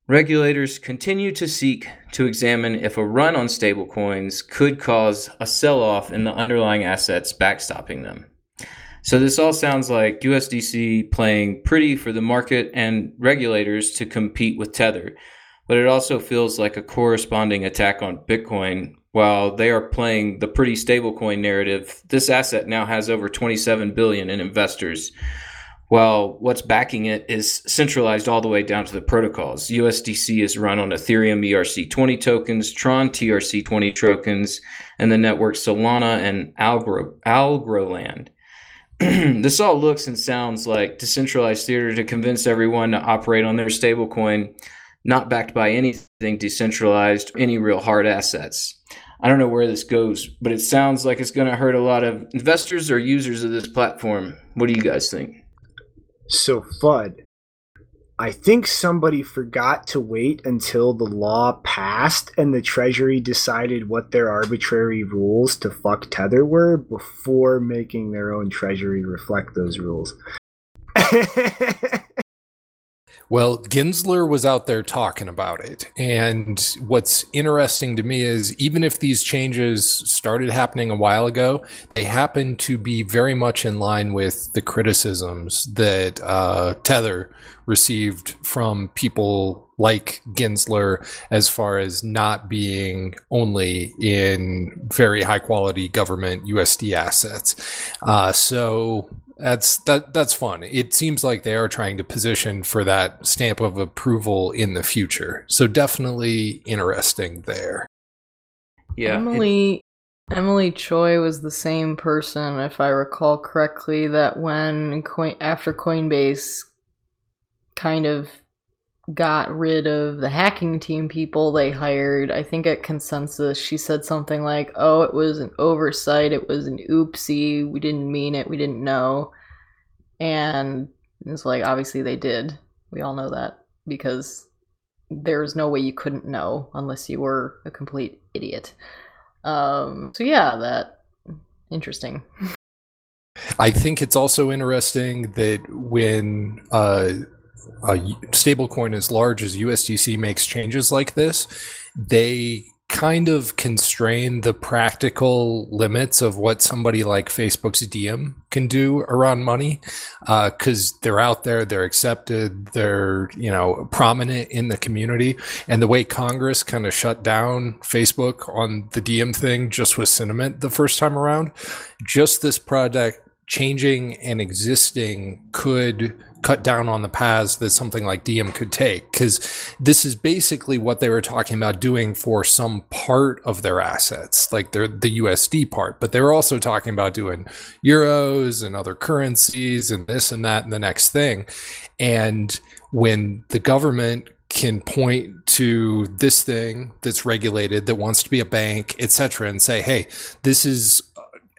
Regulators continue to seek to examine if a run on stablecoins could cause a sell off in the underlying assets backstopping them. So this all sounds like USDC playing pretty for the market and regulators to compete with Tether, but it also feels like a corresponding attack on Bitcoin. While they are playing the pretty stablecoin narrative, this asset now has over 27 billion in investors. While what's backing it is centralized all the way down to the protocols. USDC is run on Ethereum ERC20 tokens, Tron TRC20 tokens, and the network Solana and Algro, Algorand. this all looks and sounds like decentralized theater to convince everyone to operate on their stablecoin, not backed by anything decentralized, any real hard assets. I don't know where this goes, but it sounds like it's going to hurt a lot of investors or users of this platform. What do you guys think? So, FUD, I think somebody forgot to wait until the law passed and the Treasury decided what their arbitrary rules to fuck Tether were before making their own Treasury reflect those rules. Well, Gensler was out there talking about it. And what's interesting to me is even if these changes started happening a while ago, they happen to be very much in line with the criticisms that uh, Tether received from people like Gensler as far as not being only in very high quality government USD assets. Uh, so that's that that's fun. It seems like they are trying to position for that stamp of approval in the future. So definitely interesting there. Yeah. Emilie Emilie Choi was the same person, if I recall correctly, that when Coin after Coinbase kind of got rid of the hacking team people they hired. I think at consensus she said something like, "Oh, it was an oversight. It was an oopsie. We didn't mean it. We didn't know." And it's like obviously they did. We all know that because there's no way you couldn't know unless you were a complete idiot. Um, so yeah, that interesting. I think it's also interesting that when uh, a stablecoin as large as USDC makes changes like this, they kind of constrain the practical limits of what somebody like Facebook's Diem can do around money because uh, they're out there, they're accepted, they're you know prominent in the community, and the way Congress kind of shut down Facebook on the Diem thing just with sentiment the first time around, just this project changing and existing could cut down on the paths that something like Diem could take because this is basically what they were talking about doing for some part of their assets like they're the USD part but they were also talking about doing euros and other currencies and this and that and the next thing. And when the government can point to this thing that's regulated that wants to be a bank etc and say hey this is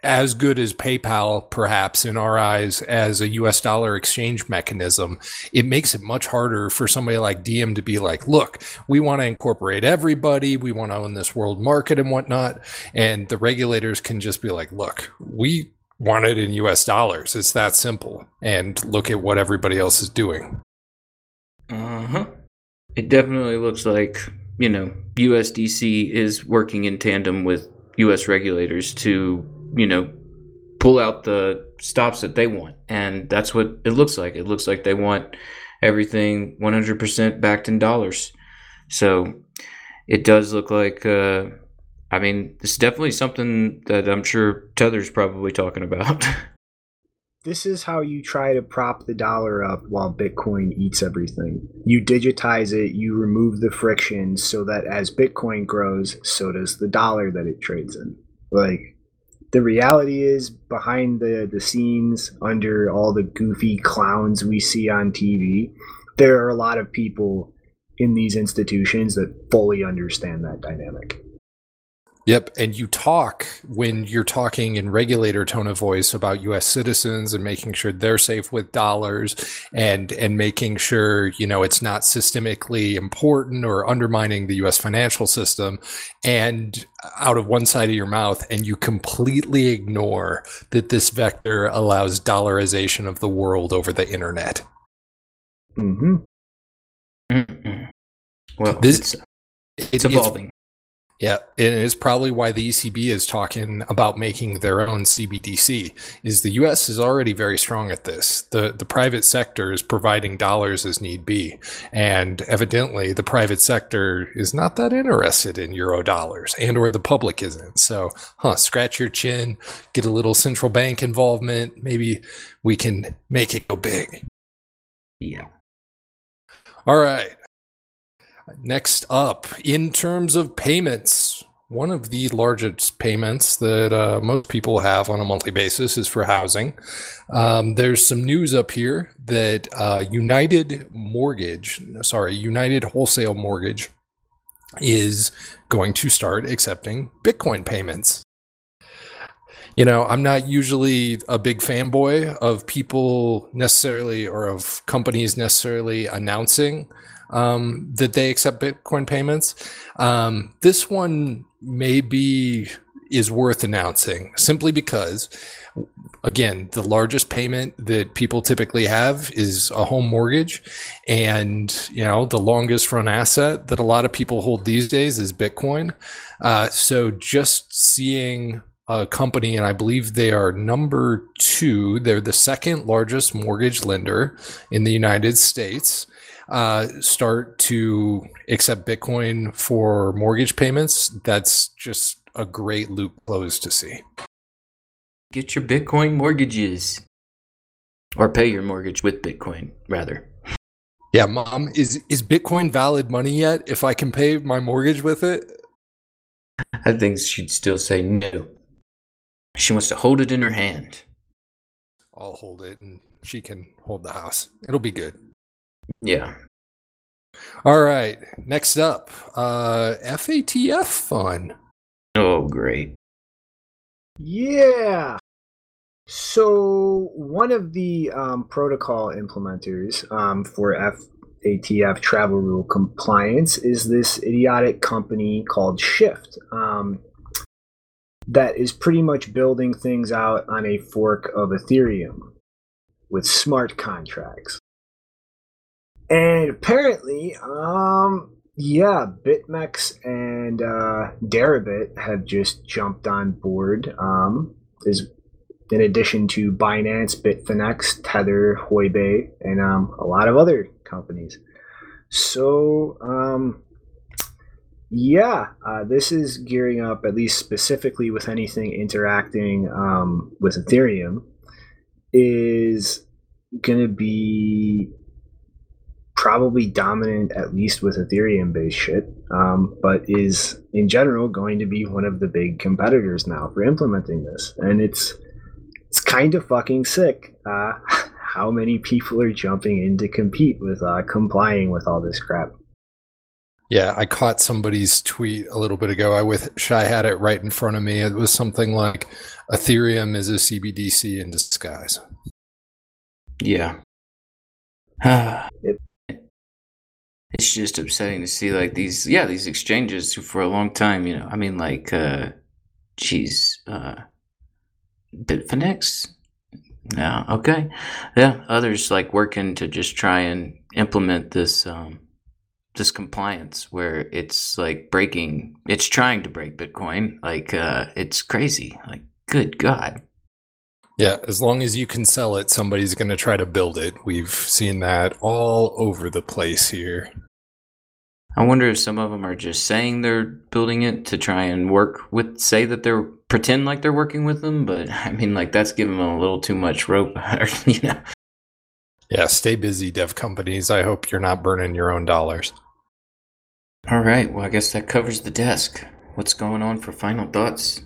as good as PayPal, perhaps in our eyes, as a US dollar exchange mechanism, it makes it much harder for somebody like Diem to be like, look, we want to incorporate everybody, we want to own this world market and whatnot. And the regulators can just be like, look, we want it in US dollars. It's that simple. And look at what everybody else is doing. Uh huh. It definitely looks like, you know, USDC is working in tandem with US regulators to you know, pull out the stops that they want. And that's what it looks like. It looks like they want everything 100% backed in dollars. So it does look like, uh, I mean, it's definitely something that I'm sure Tether's probably talking about. this is how you try to prop the dollar up while Bitcoin eats everything. You digitize it, you remove the friction so that as Bitcoin grows, so does the dollar that it trades in. Like, the reality is behind the the scenes under all the goofy clowns we see on TV there are a lot of people in these institutions that fully understand that dynamic Yep. And you talk when you're talking in regulator tone of voice about US citizens and making sure they're safe with dollars and and making sure, you know, it's not systemically important or undermining the US financial system and out of one side of your mouth and you completely ignore that this vector allows dollarization of the world over the internet. Mm-hmm. Mm-hmm. Well, this it's, it's evolving. Yeah, and it's probably why the ECB is talking about making their own CBDC. Is the U.S. is already very strong at this. the The private sector is providing dollars as need be, and evidently the private sector is not that interested in euro dollars, and or the public isn't. So, huh? Scratch your chin, get a little central bank involvement. Maybe we can make it go big. Yeah. All right. Next up, in terms of payments, one of the largest payments that uh, most people have on a monthly basis is for housing. Um, there's some news up here that uh, United Mortgage, sorry, United Wholesale Mortgage is going to start accepting Bitcoin payments. You know, I'm not usually a big fanboy of people necessarily or of companies necessarily announcing um, that they accept Bitcoin payments. Um, this one maybe is worth announcing simply because again the largest payment that people typically have is a home mortgage. And you know the longest run asset that a lot of people hold these days is bitcoin. Uh, so just seeing a company and i believe they are number two they're the second largest mortgage lender in the united states uh, start to accept Bitcoin for mortgage payments, that's just a great loop close to see. Get your Bitcoin mortgages. Or pay your mortgage with Bitcoin, rather. Yeah, mom, is is Bitcoin valid money yet? If I can pay my mortgage with it? I think she'd still say no. She wants to hold it in her hand. I'll hold it and she can hold the house. It'll be good. Yeah. All right. Next up, uh, FATF fun. Oh, great. Yeah. So one of the um, protocol implementers um, for FATF travel rule compliance is this idiotic company called Shyft um, that is pretty much building things out on a fork of Ethereum with smart contracts. And apparently, um, yeah, BitMEX and uh, Deribit have just jumped on board. Um, is in addition to Binance, Bitfinex, Tether, Huobi, and um, a lot of other companies. So, um, yeah, uh, this is gearing up, at least specifically with anything interacting um, with Ethereum, is going to be probably dominant at least with Ethereum based shit, um, but is in general going to be one of the big competitors now for implementing this. And it's it's kind of fucking sick uh, how many people are jumping in to compete with uh, complying with all this crap. Yeah, I caught somebody's tweet a little bit ago. I wish I had it right in front of me. It was something like Ethereum is a CBDC in disguise. Yeah. it, it's just upsetting to see like these yeah these exchanges for a long time you know i mean like uh geez uh bitfinex? Yeah okay. Yeah others like working to just try and implement this um this compliance where it's like breaking it's trying to break bitcoin like uh it's crazy like good god yeah, as long as you can sell it, somebody's going to try to build it. We've seen that all over the place here. I wonder if some of them are just saying they're building it to try and work with, say that they're pretend like they're working with them, but I mean, like that's giving them a little too much rope, you know. Yeah, stay busy, dev companies. I hope you're not burning your own dollars. All right, well, I guess that covers the desk. What's going on for final thoughts?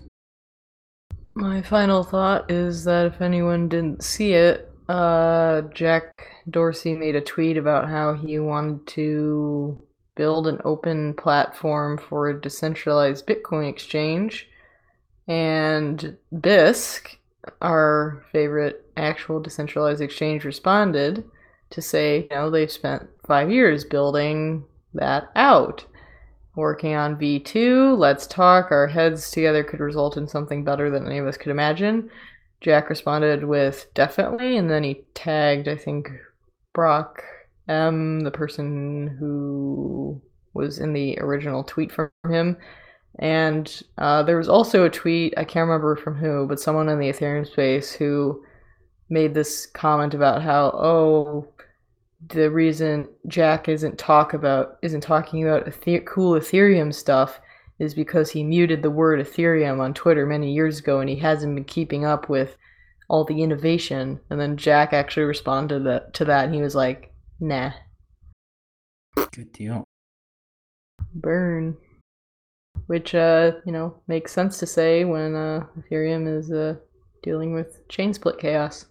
My final thought is that if anyone didn't see it, uh, Jack Dorsey made a tweet about how he wanted to build an open platform for a decentralized Bitcoin exchange. And Bisq, our favorite actual decentralized exchange, responded to say, you know, they've spent five years building that out working on V2. Let's talk. Our heads together could result in something better than any of us could imagine. Jack responded with definitely, and then he tagged, I think, Brock M, the person who was in the original tweet from him. And uh, there was also a tweet, I can't remember from who, but someone in the Ethereum space who made this comment about how, oh, the reason Jack isn't talk about isn't talking about cool Ethereum stuff is because he muted the word Ethereum on Twitter many years ago and he hasn't been keeping up with all the innovation. And then Jack actually responded that, to that and he was like, "Nah." Good deal. Burn. which uh, you know makes sense to say when uh, Ethereum is uh, dealing with chain split chaos.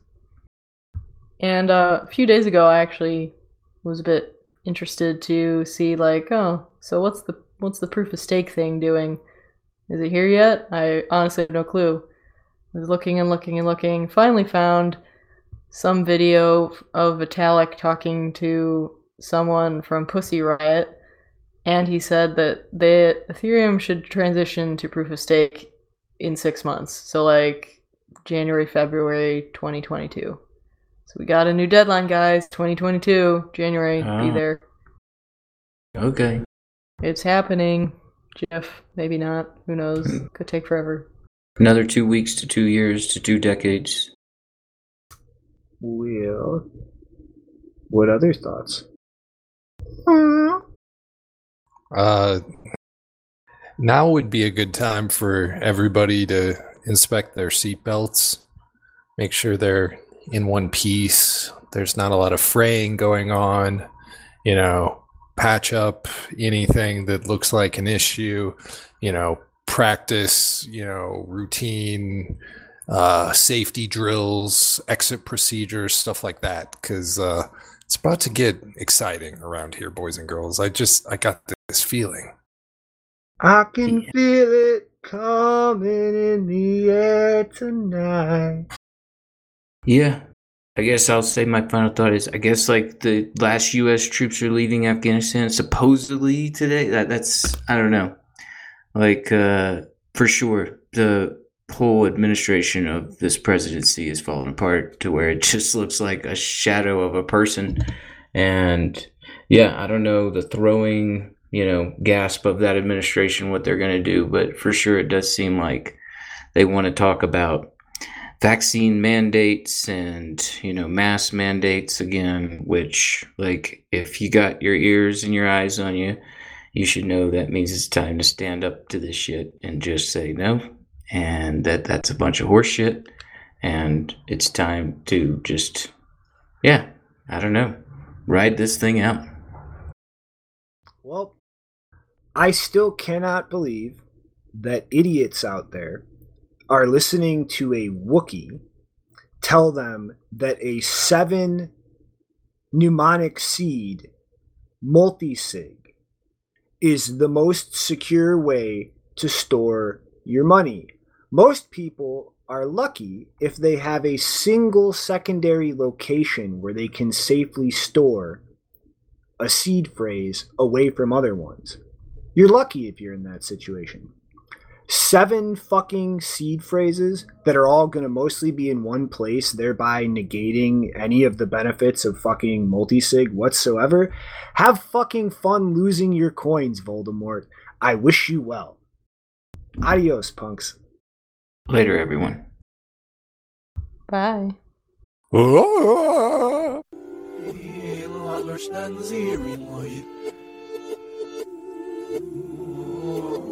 And uh, a few days ago, I actually was a bit interested to see like, oh, so what's the what's the proof of stake thing doing? Is it here yet? I honestly have no clue. I was looking and looking and looking. Finally found some video of Vitalik talking to someone from Pussy Riot, and he said that the Ethereum should transition to proof of stake in six months. So like January, February 2022. So we got a new deadline, guys. 2022, January. Be Ah. there. Okay. It's happening. Jeff, maybe not. Who knows? Could take forever. Another two weeks to two years to two decades. Well, what other thoughts? Uh, now would be a good time for everybody to inspect their seatbelts, make sure they're in one piece. There's not a lot of fraying going on. You know, patch up anything that looks like an issue. You know, practice. You know, routine uh, safety drills, exit procedures, stuff like that. Because uh, it's about to get exciting around here, boys and girls. I just I got this feeling. I can Yeah. feel it coming in the air tonight. Yeah. I guess I'll say my final thought is I guess like the last US troops are leaving Afghanistan supposedly today. That that's I don't know. Like uh for sure the whole administration of this presidency is falling apart to where it just looks like a shadow of a person and yeah, I don't know the throwing, you know, gasp of that administration what they're going to do, but for sure it does seem like they want to talk about vaccine mandates and you know mask mandates again which like if you got your ears and your eyes on you you should know that means it's time to stand up to this shit and just say no and that that's a bunch of horseshit and it's time to just yeah i don't know ride this thing out. Well, I still cannot believe that idiots out there are listening to a Wookiee tell them that a seven mnemonic seed multisig is the most secure way to store your money. Most people are lucky if they have a single secondary location where they can safely store a seed phrase away from other ones. You're lucky if you're in that situation. Seven fucking seed phrases that are all going to mostly be in one place, thereby negating any of the benefits of fucking multisig whatsoever. Have fucking fun losing your coins, Voldemort. I wish you well. Adios, punks. later everyone Bye.